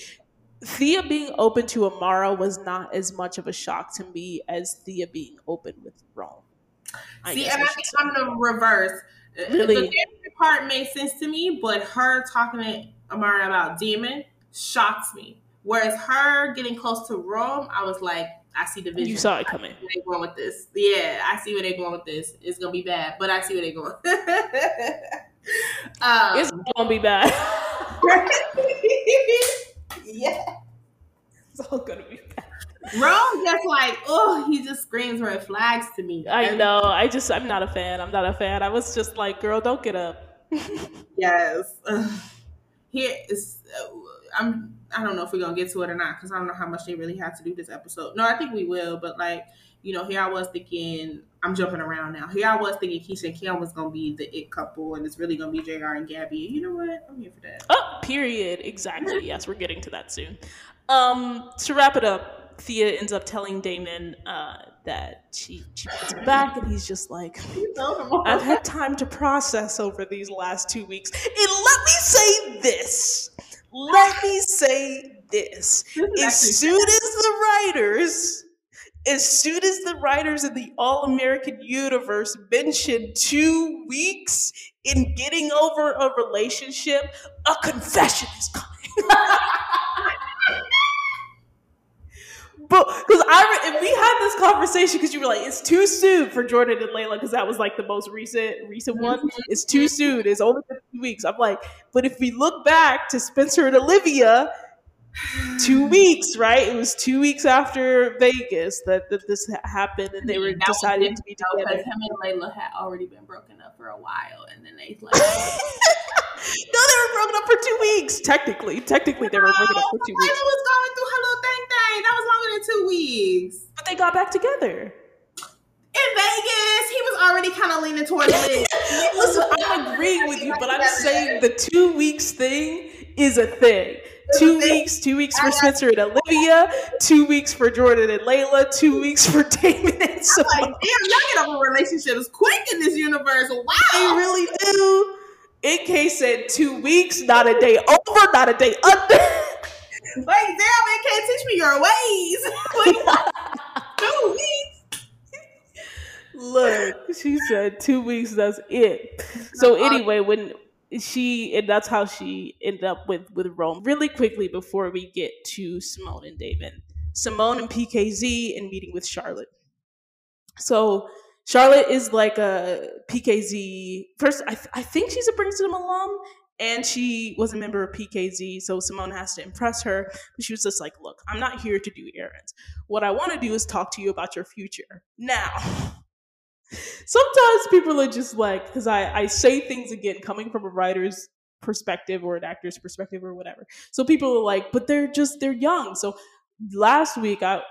Thea being open to Amara was not as much of a shock to me as Thea being open with Rome. I See, and I think. I'm the reverse. Uh, Really? The part made sense to me, but her talking to Amara about Damon shocks me. Whereas her getting close to Rome, I was like, I see the vision. you saw it coming. where they going with this. Yeah, I see where they're going with this. It's gonna be bad, but I see where they're going. um, It's gonna be bad. yeah. it's all gonna be bad. Rome just like, oh, he just screams red flags to me. I know. I just I'm not a fan. I'm not a fan. I was just like, girl, don't get up. Yes. Ugh. Here is, uh, I'm. I don't know if we're gonna get to it or not because I don't know how much they really have to do this episode. No, I think we will, but like, you know, here I was thinking. I'm jumping around now. Here I was thinking Keisha and Kim was gonna be the it couple, and it's really gonna be Jr. and Gabby. You know what? I'm here for that. Oh, period. Exactly. Yes, we're getting to that soon. Um, to wrap it up, Thea ends up telling Damon uh, that she she wants him back, and he's just like, I've had time to process over these last two weeks. And let me say this. Let me say this. As soon as the writers, as soon as the writers in the All American universe mention two weeks in getting over a relationship, a confession is coming. But because I re- we had this conversation because you were like, it's too soon for Jordan and Layla because that was like the most recent recent one. Mm-hmm. It's too soon. It's only been two weeks. I'm like, but if we look back to Spencer and Olivia, two weeks, right? It was two weeks after Vegas that, that this happened, and they were that deciding to be together. Because him and Layla had already been broken up for a while, and then they like. no, they were broken up for two weeks. Technically, technically, they were broken up for two weeks. Layla was going through her little thing thing. That was longer than two weeks. But they got back together. In Vegas, he was already kind of leaning towards it. Listen, I'm agreeing with you, but I'm saying the two weeks thing is a thing two weeks, two weeks for Spencer and Olivia, two weeks for Jordan and Layla, two weeks for Damon and Simone. Like, damn, y'all get over relationships quick in this universe. Wow. They really do. AK said two weeks, not a day over, not a day under. Like, damn, it can't teach me your ways. two weeks. Look, she said two weeks, that's it. So uh, anyway, when she and that's how she ended up with with Rome. Really quickly before we get to Simone and David, Simone and PKZ and meeting with Charlotte. So Charlotte is like a PKZ. First, I, th- I think she's a Princeton alum, and she was a member of PKZ. So Simone has to impress her. But she was just like, "Look, I'm not here to do errands. What I want to do is talk to you about your future now." Sometimes people are just like because I, I say things again coming from a writer's perspective or an actor's perspective or whatever. So people are like but they're just they're young. So last week i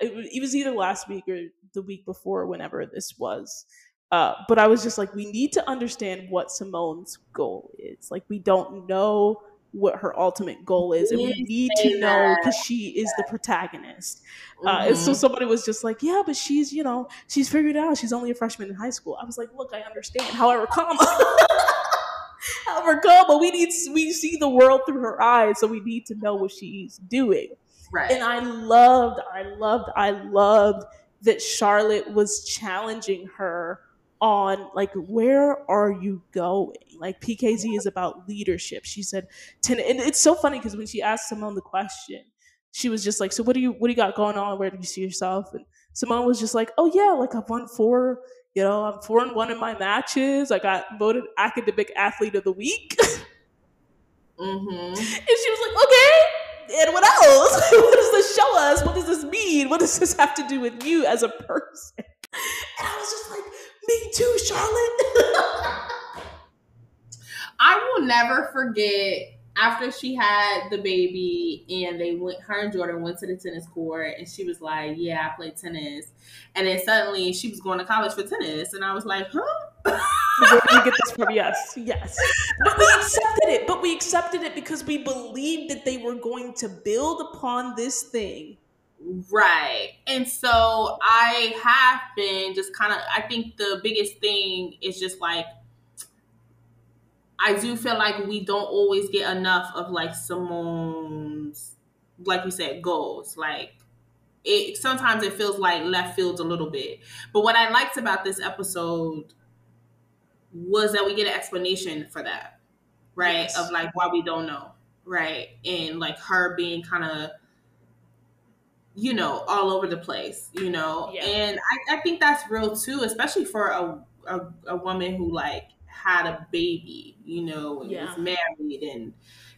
it was either last week or the week before whenever this was uh, but i was just like we need to understand what simone's goal is. Like we don't know what her ultimate goal is and we need to know because she is the protagonist. Mm-hmm. uh, and so mm-hmm. somebody was just like yeah but she's you know she's figured out. She's only a freshman in high school. I was like look i understand. However comma however comma we need we see the world through her eyes so we need to know what she's doing. Right. And i loved i loved i loved that charlotte was challenging her on like where are you going? Like pkz is about leadership. She said ten and it's so funny because when she asked simone the question she was just like so what do you what do you got going on? Where do you see yourself? And simone was just like oh yeah like i've won four you know i'm four and one in my matches. I got voted academic athlete of the week. Mm-hmm. and she was like okay and what else? What does this show us? What does this mean? What does this have to do with you as a person? And i was just like me too, Charlotte. I will never forget after she had the baby and they went her and Jordan went to the tennis court and she was like, Yeah, I play tennis. And then suddenly she was going to college for tennis and I was like, Huh? Where did you get this from? Yes, yes. But we accepted it. But we accepted it because we believed that they were going to build upon this thing Right. And so I have been just kind of, I think the biggest thing is just like, I do feel like we don't always get enough of like Simone's, like you said, goals. Like, it sometimes it feels like left field a little bit. But what I liked about this episode was that we get an explanation for that, right? Yes. Of like why we don't know, right? And like her being kind of you know, all over the place, you know. Yeah. And I, I think that's real too, especially for a, a, a woman who like had a baby, you know, and yeah. was married and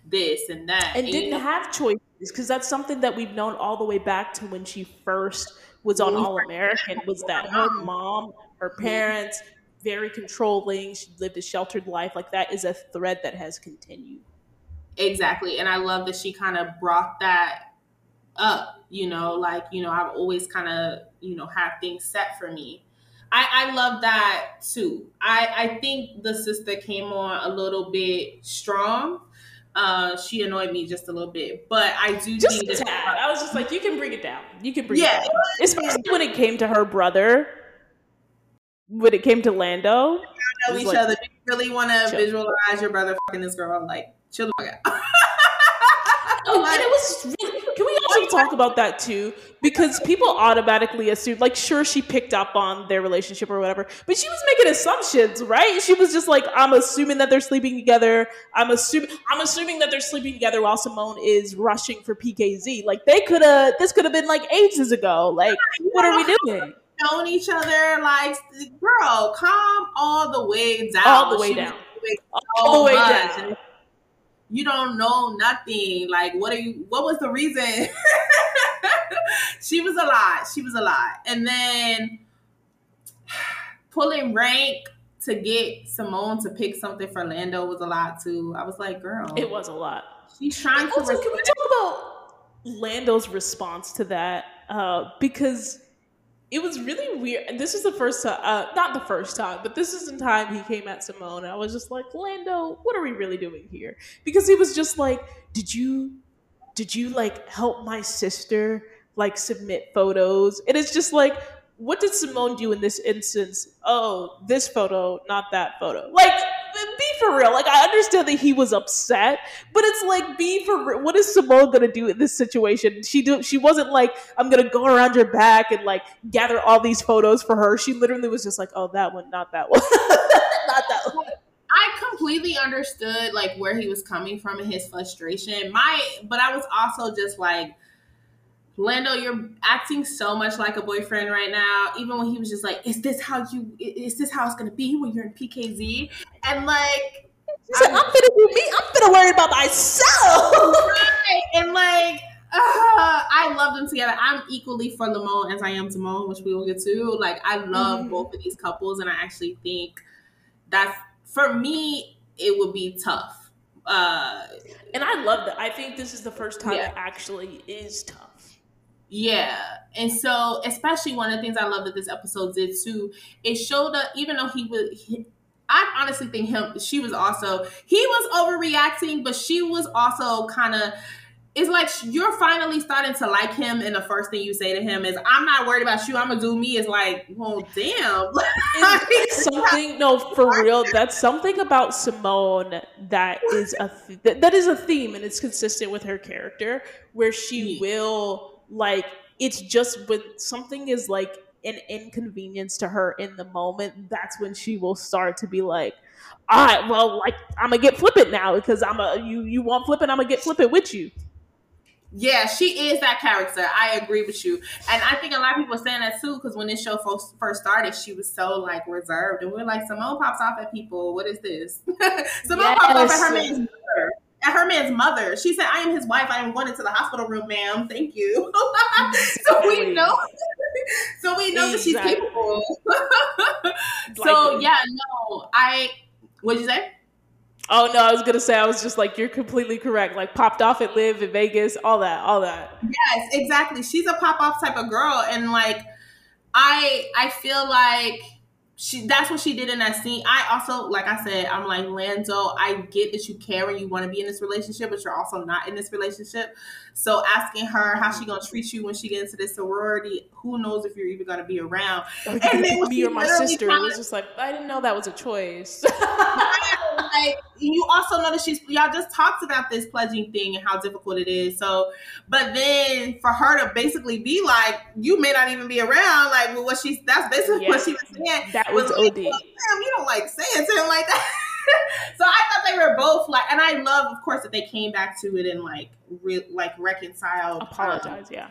this and that. And, and didn't have choices because that's something that we've known all the way back to when she first was on All American was that her um. mom, her mm-hmm. parents, very controlling, she lived a sheltered life. Like that is a thread that has continued. Exactly. And I love that she kind of brought that up, you know, like, you know, I've always kind of, you know, have things set for me. I, I love that too. I, I think the sister came on a little bit strong. Uh, she annoyed me just a little bit, but I do just need a tad. I was just like, you can bring it down. You can bring yeah, it down. Especially when it came to her brother. When it came to Lando, know each like, other. You really want to visualize your brother fucking this girl? Like, chill the fuck out. oh, and it was really, can we talk about that too? Because people automatically assume, like, sure, she picked up on their relationship or whatever, but she was making assumptions, right? She was just like, I'm assuming that they're sleeping together. I'm assuming, I'm assuming that they're sleeping together while Simone is rushing for PKZ. Like, they could have, this could have been like ages ago. Like, what are we doing? Known each other, like, girl, calm all the way down. All the way she down. All the way much. down you don't know nothing. Like, what are you? What was the reason? she was a lot. She was a lot. And then pulling rank to get Simone to pick something for Lando was a lot too. I was like, girl, it was a lot. She's trying also, to. Can we talk about Lando's response to that? Uh, because it was really weird. This is the first time, uh, not the first time, but this is the time he came at Simone. I was just like, Lando, what are we really doing here? Because he was just like, did you, did you like help my sister like submit photos? And it's just like, what did Simone do in this instance? Oh, this photo, not that photo. Like, for real. Like, I understand that he was upset, but it's like, be for real. What is Simone gonna do in this situation? She do. She wasn't like, I'm gonna go around your back and like gather all these photos for her. She literally was just like, oh, that one, not that one, not that one. I completely understood like where he was coming from and his frustration. My, but I was also just like Lando, you're acting so much like a boyfriend right now. Even when he was just like, "Is this how you? Is this how it's gonna be when you're in PKZ?" And like, I'm, I'm gonna do me. I'm gonna worry about myself. right? And like, uh, I love them together. I'm equally for Lamone as I am Timon, which we will get to. Like, I love mm-hmm. both of these couples, and I actually think that's for me. It would be tough. Uh, and I love that. I think this is the first time yeah. it actually is tough yeah. And so, especially one of the things I love that this episode did too, it showed up, even though he was, he, I honestly think him, she was also, he was overreacting, but she was also kind of, it's like you're finally starting to like him, and the first thing you say to him is, "I'm not worried about you. I'm gonna do me." Is like, well, damn. It's something no, for real. That's something about Simone that is a th- that is a theme, and it's consistent with her character, where she will like it's just when something is like an inconvenience to her in the moment, that's when she will start to be like, all right, well, like I'm gonna get flippant now because I'm a you you want flippant, I'm gonna get flippant with you. Yeah, she is that character. I agree with you, and I think a lot of people are saying that too because when this show first started, she was so like reserved, and we are like, Simone pops off at people. What is this? Simone yes. pops off at her man's mother at her man's mother. She said, I am his wife. I am going into the hospital room, ma'am. Thank you. so we know so we know exactly. that she's capable. so yeah, no, I what'd you say? Oh no, I was gonna say I was just like you're completely correct. Like popped off at Liv in Vegas, all that, all that. Yes, exactly. She's a pop off type of girl, and like I I feel like she that's what she did in that scene. I also, like I said, I'm like Lando. I get that you care and you want to be in this relationship, but you're also not in this relationship. So asking her how she gonna treat you when she gets into this sorority, who knows if you're even gonna be around? and then me or my sister, it was just like I didn't know that was a choice. like you also know that she's y'all just talked about this pledging thing and how difficult it is. So, but then for her to basically be like, you may not even be around. Like, well, what she's that's basically yeah. what she was saying. That was, was OD. Like, Damn, you don't like saying something like that. so I thought they were both like, and I love, of course, that they came back to it and like, re- like reconciled, apologize, um, yeah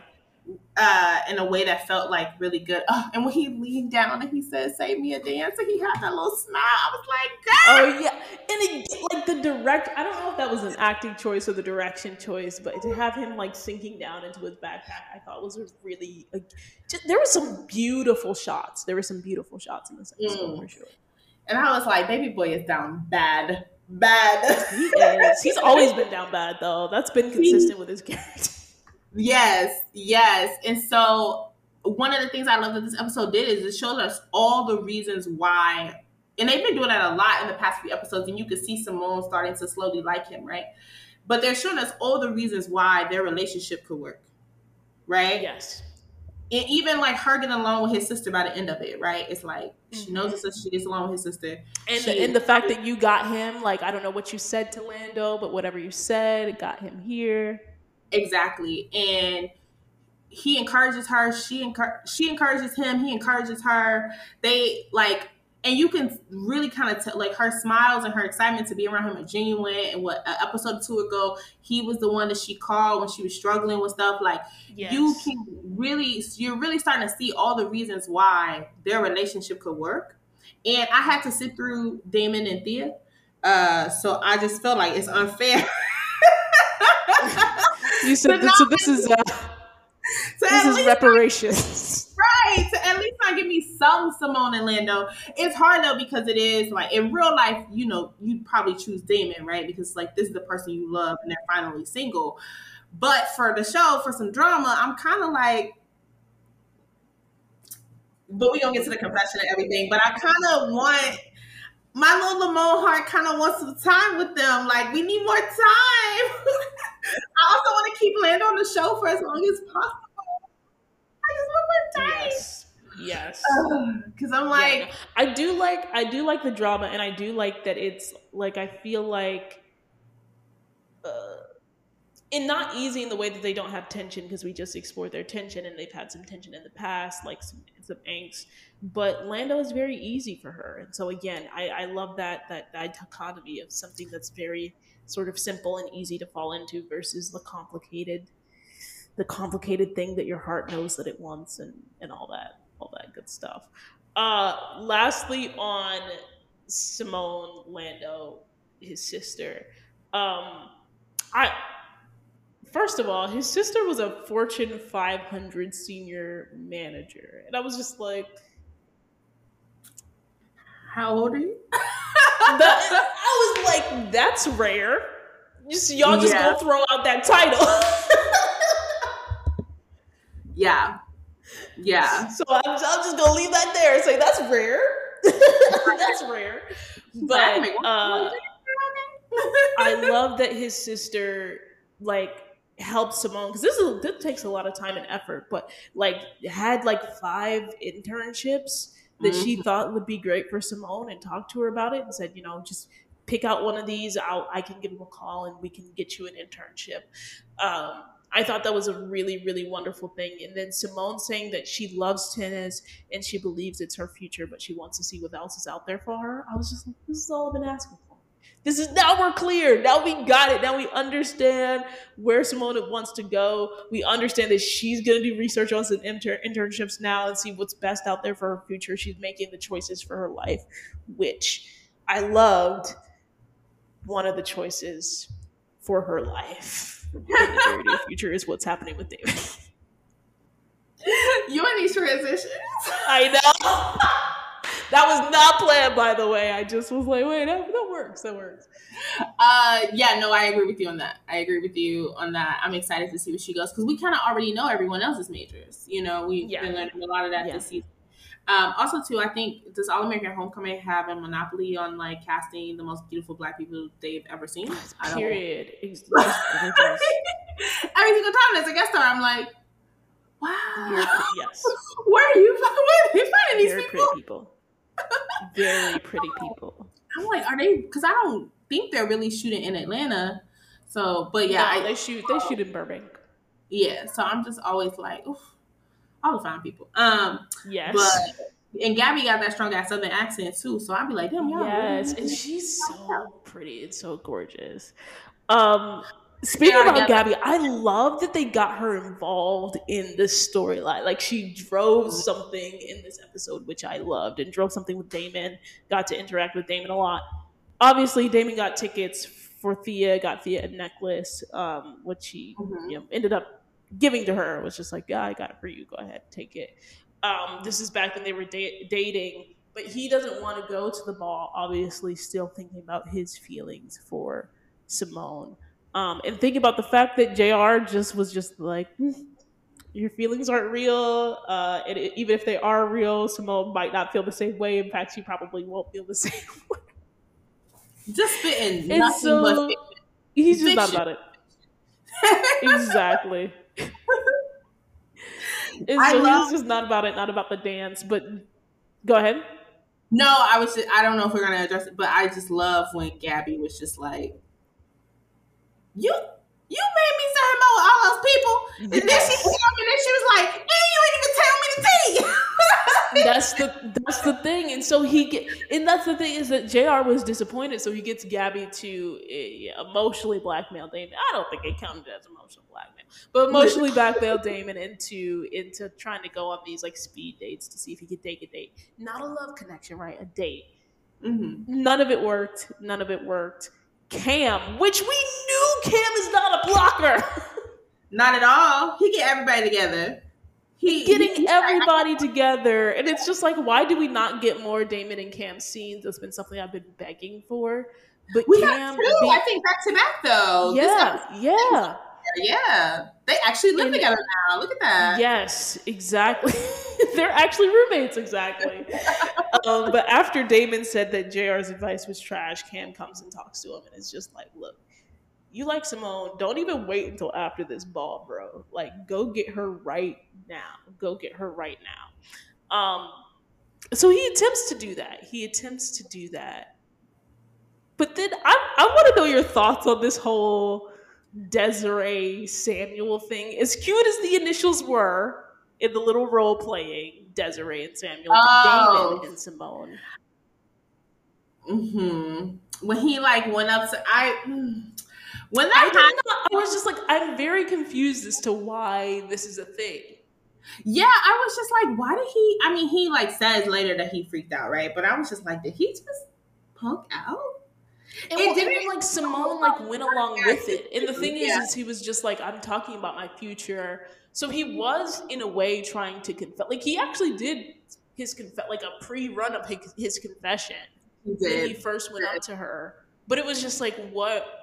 uh, in a way that felt like really good. Oh, and when he leaned down and he said, "Save me a dance," and he had that little smile, I was like, "Oh yeah!" And it, like the direct, I don't know if that was an acting choice or the direction choice, but to have him like sinking down into his backpack, I thought was really. Like, just, there were some beautiful shots. There were some beautiful shots in this episode mm. for sure. And I was like, "Baby boy is down bad." Bad. he is. He's always been down bad though. That's been consistent with his character. Yes, yes. And so one of the things I love that this episode did is it shows us all the reasons why, and they've been doing that a lot in the past few episodes, and you could see Simone starting to slowly like him, right? But they're showing us all the reasons why their relationship could work, right? Yes. And even like her getting along with his sister by the end of it, right? It's like she mm-hmm. knows his sister, she gets along with his sister. And, she, the, and the fact that you got him, like, I don't know what you said to Lando, but whatever you said, it got him here. Exactly. And he encourages her, she she encourages him, he encourages her. They like and you can really kind of tell like her smiles and her excitement to be around him are genuine and what uh, episode two ago he was the one that she called when she was struggling with stuff like yes. you can really you're really starting to see all the reasons why their relationship could work and i had to sit through damon and thea Uh, so I just felt like it's unfair. you said this, so this is uh, so this is reparations. Right. To at least not give me some Simone and Lando. It's hard though because it is like in real life, you know, you'd probably choose Damon, right? Because like this is the person you love and they're finally single. But for the show, for some drama, I'm kind of like, but we gonna get to the confession and everything. But I kind of want my little Lamone heart kind of wants some time with them. Like we need more time. I also want to keep Lando on the show for as long as possible. I just want more time. Yes. Yes. Because I'm like, yeah, I do like, I do like the drama, and I do like that it's like I feel like, uh, and not easy in the way that they don't have tension because we just explored their tension and they've had some tension in the past, like some, some angst. But Lando is very easy for her, and so again, I, I love that that dichotomy of something that's very sort of simple and easy to fall into versus the complicated, the complicated thing that your heart knows that it wants and and all that all that good stuff. Uh, lastly, on Simone Lando, his sister. Um, I first of all, his sister was a Fortune 500 senior manager, and I was just like, "How old are you?" that, I was like, "That's rare." Just y'all just yeah. go throw out that title. yeah, yeah. So I'm, I'm just gonna leave that there and say that's rare. that's rare. But uh, I love that his sister like help Simone because this is this takes a lot of time and effort, but like had like five internships that mm-hmm. she thought would be great for Simone and talked to her about it and said, you know, just pick out one of these. I'll I can give him a call and we can get you an internship. Um, I thought that was a really, really wonderful thing. And then Simone saying that she loves tennis and she believes it's her future, but she wants to see what else is out there for her. I was just like, this is all I've been asking for. This is now we're clear. Now we got it. Now we understand where Simone wants to go. We understand that she's going to do research on some inter- internships now and see what's best out there for her future. She's making the choices for her life, which I loved. One of the choices for her life the future is what's happening with David. You and these transitions. I know. that was not planned, by the way. I just was like, wait, that, that works. That works. Uh, yeah, no, I agree with you on that. I agree with you on that. I'm excited to see where she goes because we kind of already know everyone else's majors. You know, we've yeah. been learning a lot of that yeah. this season. Um, also, too, I think does All American Homecoming have a monopoly on like casting the most beautiful Black people they've ever seen? Period. Every single time there's a guest star, I'm like, wow. Yes. Where are you? Where are you finding these Very people? pretty people. Very pretty people. I'm like, are they? Because I don't think they're really shooting in Atlanta. So, but yeah, no, I, they shoot. They shoot in Burbank. Yeah, so I'm just always like, oof, all the fine people. Um, yes, but and Gabby got that strong ass southern accent too. So I'd be like, damn, y'all. Yes, and she's so pretty and so gorgeous. Um, Speaking about Gabby, I love that they got her involved in the storyline. Like she drove something in this episode, which I loved, and drove something with Damon. Got to interact with Damon a lot. Obviously, Damon got tickets for Thea. Got Thea a necklace, um, which she mm-hmm. you know, ended up giving to her. Was just like, yeah, I got it for you. Go ahead, take it. Um, this is back when they were da- dating, but he doesn't want to go to the ball. Obviously, still thinking about his feelings for Simone. Um, and think about the fact that Jr. just was just like, hmm, your feelings aren't real. Uh, and it, even if they are real, Simone might not feel the same way. In fact, she probably won't feel the same way. Just spitting and so, He's just not about it. exactly. and I so love- just not about it, not about the dance. But go ahead. No, I was. Just, I don't know if we're gonna address it, but I just love when Gabby was just like, you you made me say hello with all those people. And then she came and then she was like, and you ain't even tell me the tea. that's the that's the thing. And so he get and that's the thing is that JR was disappointed, so he gets Gabby to uh, emotionally blackmail Damon. I don't think it counted as emotional blackmail, but emotionally blackmail Damon into into trying to go on these like speed dates to see if he could take a date. Not a love connection, right? A date. Mm-hmm. None of it worked. None of it worked. Cam, which we knew Cam is not a blocker. Not at all. He get everybody together. He getting he, everybody I, together, and it's just like, why do we not get more Damon and Cam scenes? That's been something I've been begging for. But we Cam, got two, be, I think, back to back though. Yeah, yeah, yeah. They actually live and, together now. Look at that. Yes, exactly. They're actually roommates, exactly. um, but after Damon said that JR's advice was trash, Cam comes and talks to him, and it's just like, look, you like Simone, don't even wait until after this ball, bro. Like, go get her right now. Go get her right now. Um, so he attempts to do that. He attempts to do that. But then I, I want to know your thoughts on this whole Desiree Samuel thing. As cute as the initials were in the little role playing, Desiree and Samuel, oh. David and Simone. Hmm. When he like went up to I. When that I, happened, not, I was just like, I'm very confused as to why this is a thing. Yeah, I was just like, why did he? I mean, he like says later that he freaked out, right? But I was just like, did he just punk out? And, it didn't like Simone like went along with it. And the thing is, yeah. is he was just like, I'm talking about my future. So he was in a way trying to confess. Like he actually did his confess, like a pre-run of his confession he when he first went up to her. But it was just like, what?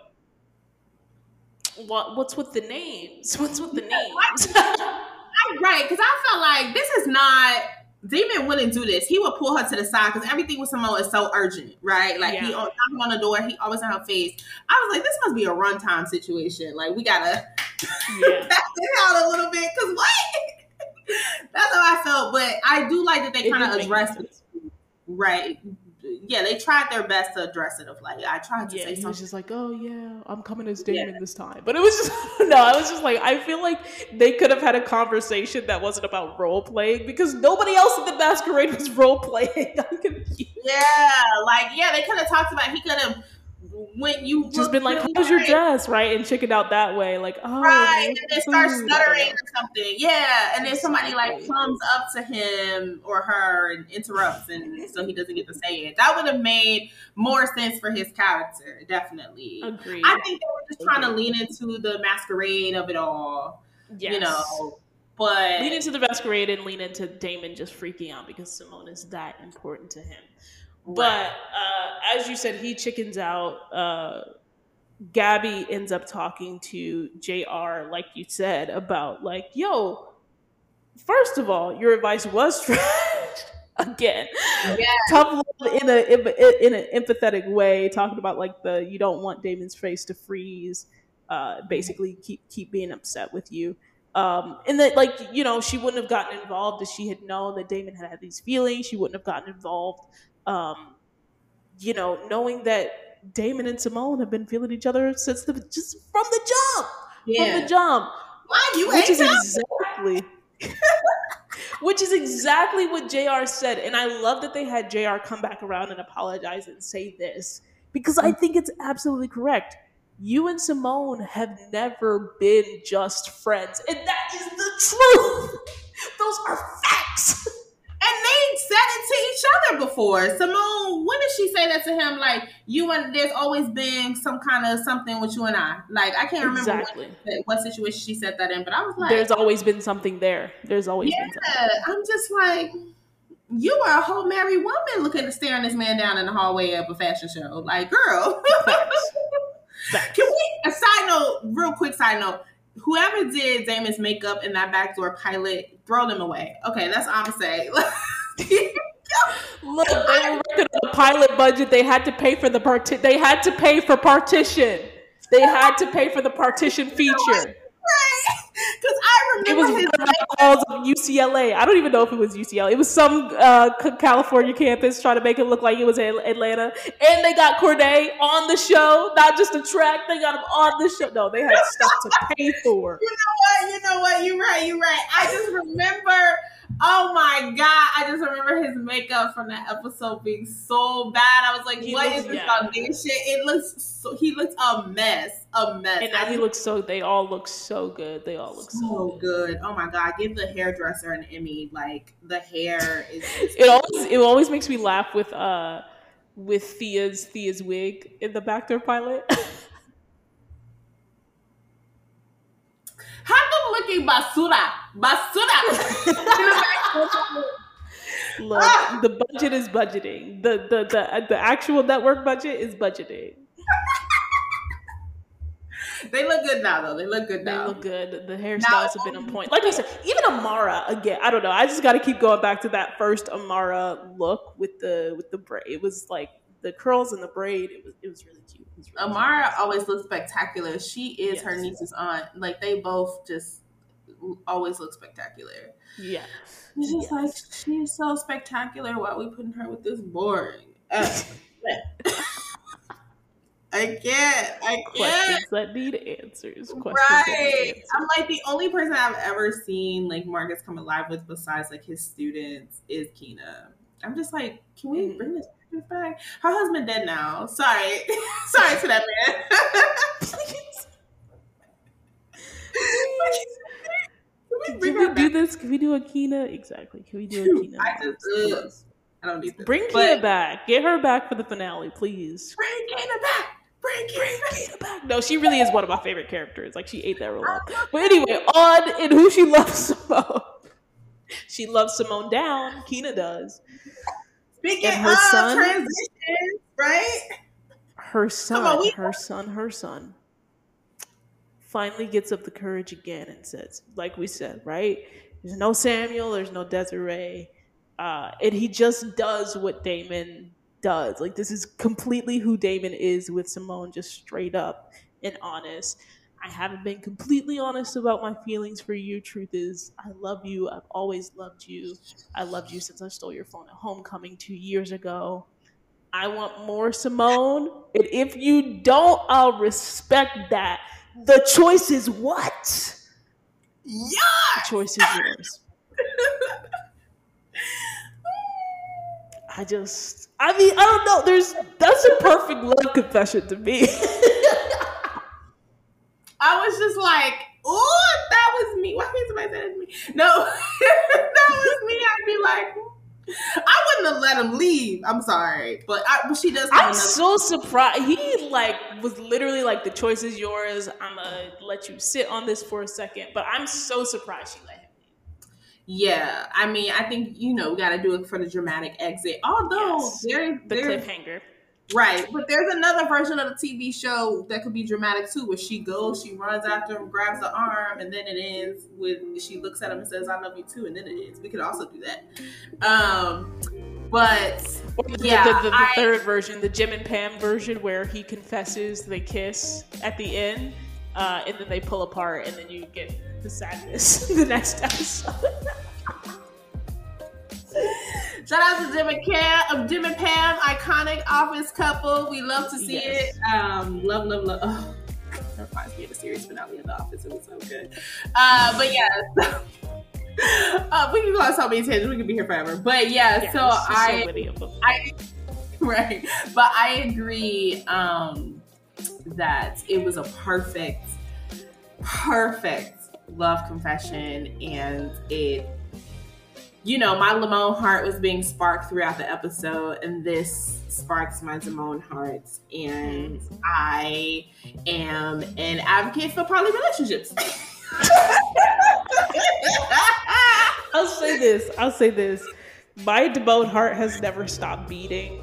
What? What's with the names? What's with the names? right, because I felt like this is not Damon wouldn't do this. He would pull her to the side because everything with Simone is so urgent, right? Like yeah. he knocking on the door, he always on her face. I was like, this must be a runtime situation. Like we gotta yeah. back it out a little bit because what? That's how I felt. But I do like that they kind of addressed it, right? Yeah, they tried their best to address it. Of like, I tried to yeah, say he something. was just like, oh yeah, I'm coming as Damon yeah. this time. But it was just no, I was just like, I feel like they could have had a conversation that wasn't about role playing because nobody else in the masquerade was role playing. I'm confused. Yeah, like yeah, they could have talked about. He could have when you just been like, "How's your dress?" Right, and chickened out that way, like, "Oh, right," and then start stuttering or something. Yeah, and then somebody like comes up to him or her and interrupts, and so he doesn't get to say it. That would have made more sense for his character, definitely. Agreed. I think they were just trying to lean into the masquerade of it all. Yes. You know, but lean into the masquerade and lean into Damon just freaking out because Simone is that important to him. But uh, as you said, he chickens out. Uh, Gabby ends up talking to JR, like you said, about like, yo, first of all, your advice was trash. Again, yeah. tough in a in an empathetic way, talking about like the you don't want Damon's face to freeze. Uh, basically, keep keep being upset with you. Um, and that like you know she wouldn't have gotten involved if she had known that Damon had had these feelings. She wouldn't have gotten involved um, you know, knowing that Damon and Simone have been feeling each other since the just from the jump, yeah. from the jump. Why you which is exactly, which is exactly what JR said, and I love that they had JR come back around and apologize and say this because I think it's absolutely correct. You and Simone have never been just friends, and that is the truth. Those are facts. They said it to each other before. Simone, when did she say that to him? Like, you and there's always been some kind of something with you and I. Like, I can't remember exactly. what, what, situation she said that in, but I was like, There's always been something there. There's always yeah. I'm just like, you are a whole married woman looking at staring this man down in the hallway of a fashion show. Like, girl. Facts. Facts. Can we a side note, real quick side note? Whoever did Damon's makeup in that backdoor pilot throw them away. Okay, that's all I'm gonna say. Look, they were working on the pilot budget. They had to pay for the part. They had to pay for partition. They had to pay for the partition feature. Because I remember it was halls of UCLA. I don't even know if it was UCLA. It was some uh, California campus trying to make it look like it was Atlanta. And they got Corday on the show, not just a track. They got him on the show. No, they had stuff to pay for. You know what? You know what? You're right. You're right. I just remember Oh my god! I just remember his makeup from that episode being so bad. I was like, he "What looks, is this yeah. foundation?" It looks so. He looks a mess, a mess. And now he looks so. They all look so good. They all look so, so good. good. Oh my god! Give the hairdresser an Emmy. Like the hair is. it always it always makes me laugh with uh with Thea's Thea's wig in the backdoor pilot. Them looking basura, basura. Look, ah! the budget is budgeting. The the the the actual network budget is budgeting. they look good now, though. They look good now. They look good. The hairstyles have been on point. Like I said, even Amara again. I don't know. I just got to keep going back to that first Amara look with the with the braid. It was like the curls and the braid. It was it was really cute. Was really Amara cute. always looks spectacular. She is yes. her niece's aunt. Like they both just always look spectacular. Yeah. It's just yes. like she's so spectacular. Why are we putting her with this boring? Uh, I can't. I can't. Questions that need answers. Questions right. Answers. I'm like the only person I've ever seen like Marcus come alive with besides like his students is Keena. I'm just like, can we mm. bring this Her husband dead now. Sorry. Sorry to that man. Please. Can we, Can we do this? Can we do a Keena? Exactly. Can we do a Keena? I just, I don't need this. Bring Keena back. Get her back for the finale, please. Bring Kina back. Bring Kina back. No, she really is one of my favorite characters. Like she ate that role up. But anyway, on in who she loves Simone. She loves Simone down. Kina does. Speaking and her of son, transitions, right? Her son, on, her son, her son finally gets up the courage again and says, like we said, right? There's no Samuel, there's no Desiree. Uh, and he just does what Damon does. Like, this is completely who Damon is with Simone, just straight up and honest. I haven't been completely honest about my feelings for you. Truth is, I love you. I've always loved you. I loved you since I stole your phone at homecoming two years ago. I want more Simone. And if you don't, I'll respect that. The choice is what? Yeah. The choice is yours. I just, I mean, I don't know. There's that's a perfect love confession to me. Just like, oh, that was me. Why can't somebody say that to me? No, that was me. I'd be like, I wouldn't have let him leave. I'm sorry, but I, but she does. I'm so surprised. He like was literally like, "The choice is yours. I'm gonna let you sit on this for a second. But I'm so surprised she let him. Yeah, I mean, I think you know we got to do it for the dramatic exit. Although yes. there, the cliffhanger. Right. But there's another version of the TV show that could be dramatic too, where she goes, she runs after him, grabs the arm, and then it ends with she looks at him and says, I love you too, and then it ends. We could also do that. Um but yeah, the, the, the I, third version, the Jim and Pam version, where he confesses, they kiss at the end, uh, and then they pull apart, and then you get the sadness the next episode. Shout out to Jim and Cam, um, Jim and Pam, iconic office couple. We love to see yes. it. Um, love, love, love. Oh, that reminds me of the series finale of The Office. It was so good. Uh, but yeah. uh, we can go on so many tangents. We could be here forever. But yeah, yeah so I, so I, right. But I agree um, that it was a perfect, perfect love confession, and it you know, my Lamone heart was being sparked throughout the episode, and this sparks my Simone heart. And I am an advocate for poly relationships. I'll say this. I'll say this. My Damone heart has never stopped beating.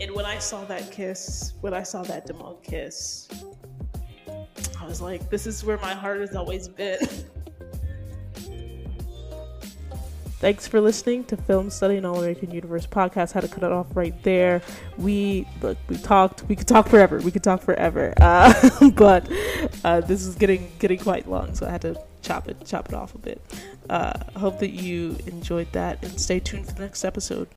And when I saw that kiss, when I saw that Damone kiss, I was like, this is where my heart has always been. Thanks for listening to Film Study and All American Universe podcast. Had to cut it off right there. We look, we talked. We could talk forever. We could talk forever. Uh, but uh, this is getting getting quite long, so I had to chop it chop it off a bit. Uh, hope that you enjoyed that and stay tuned for the next episode.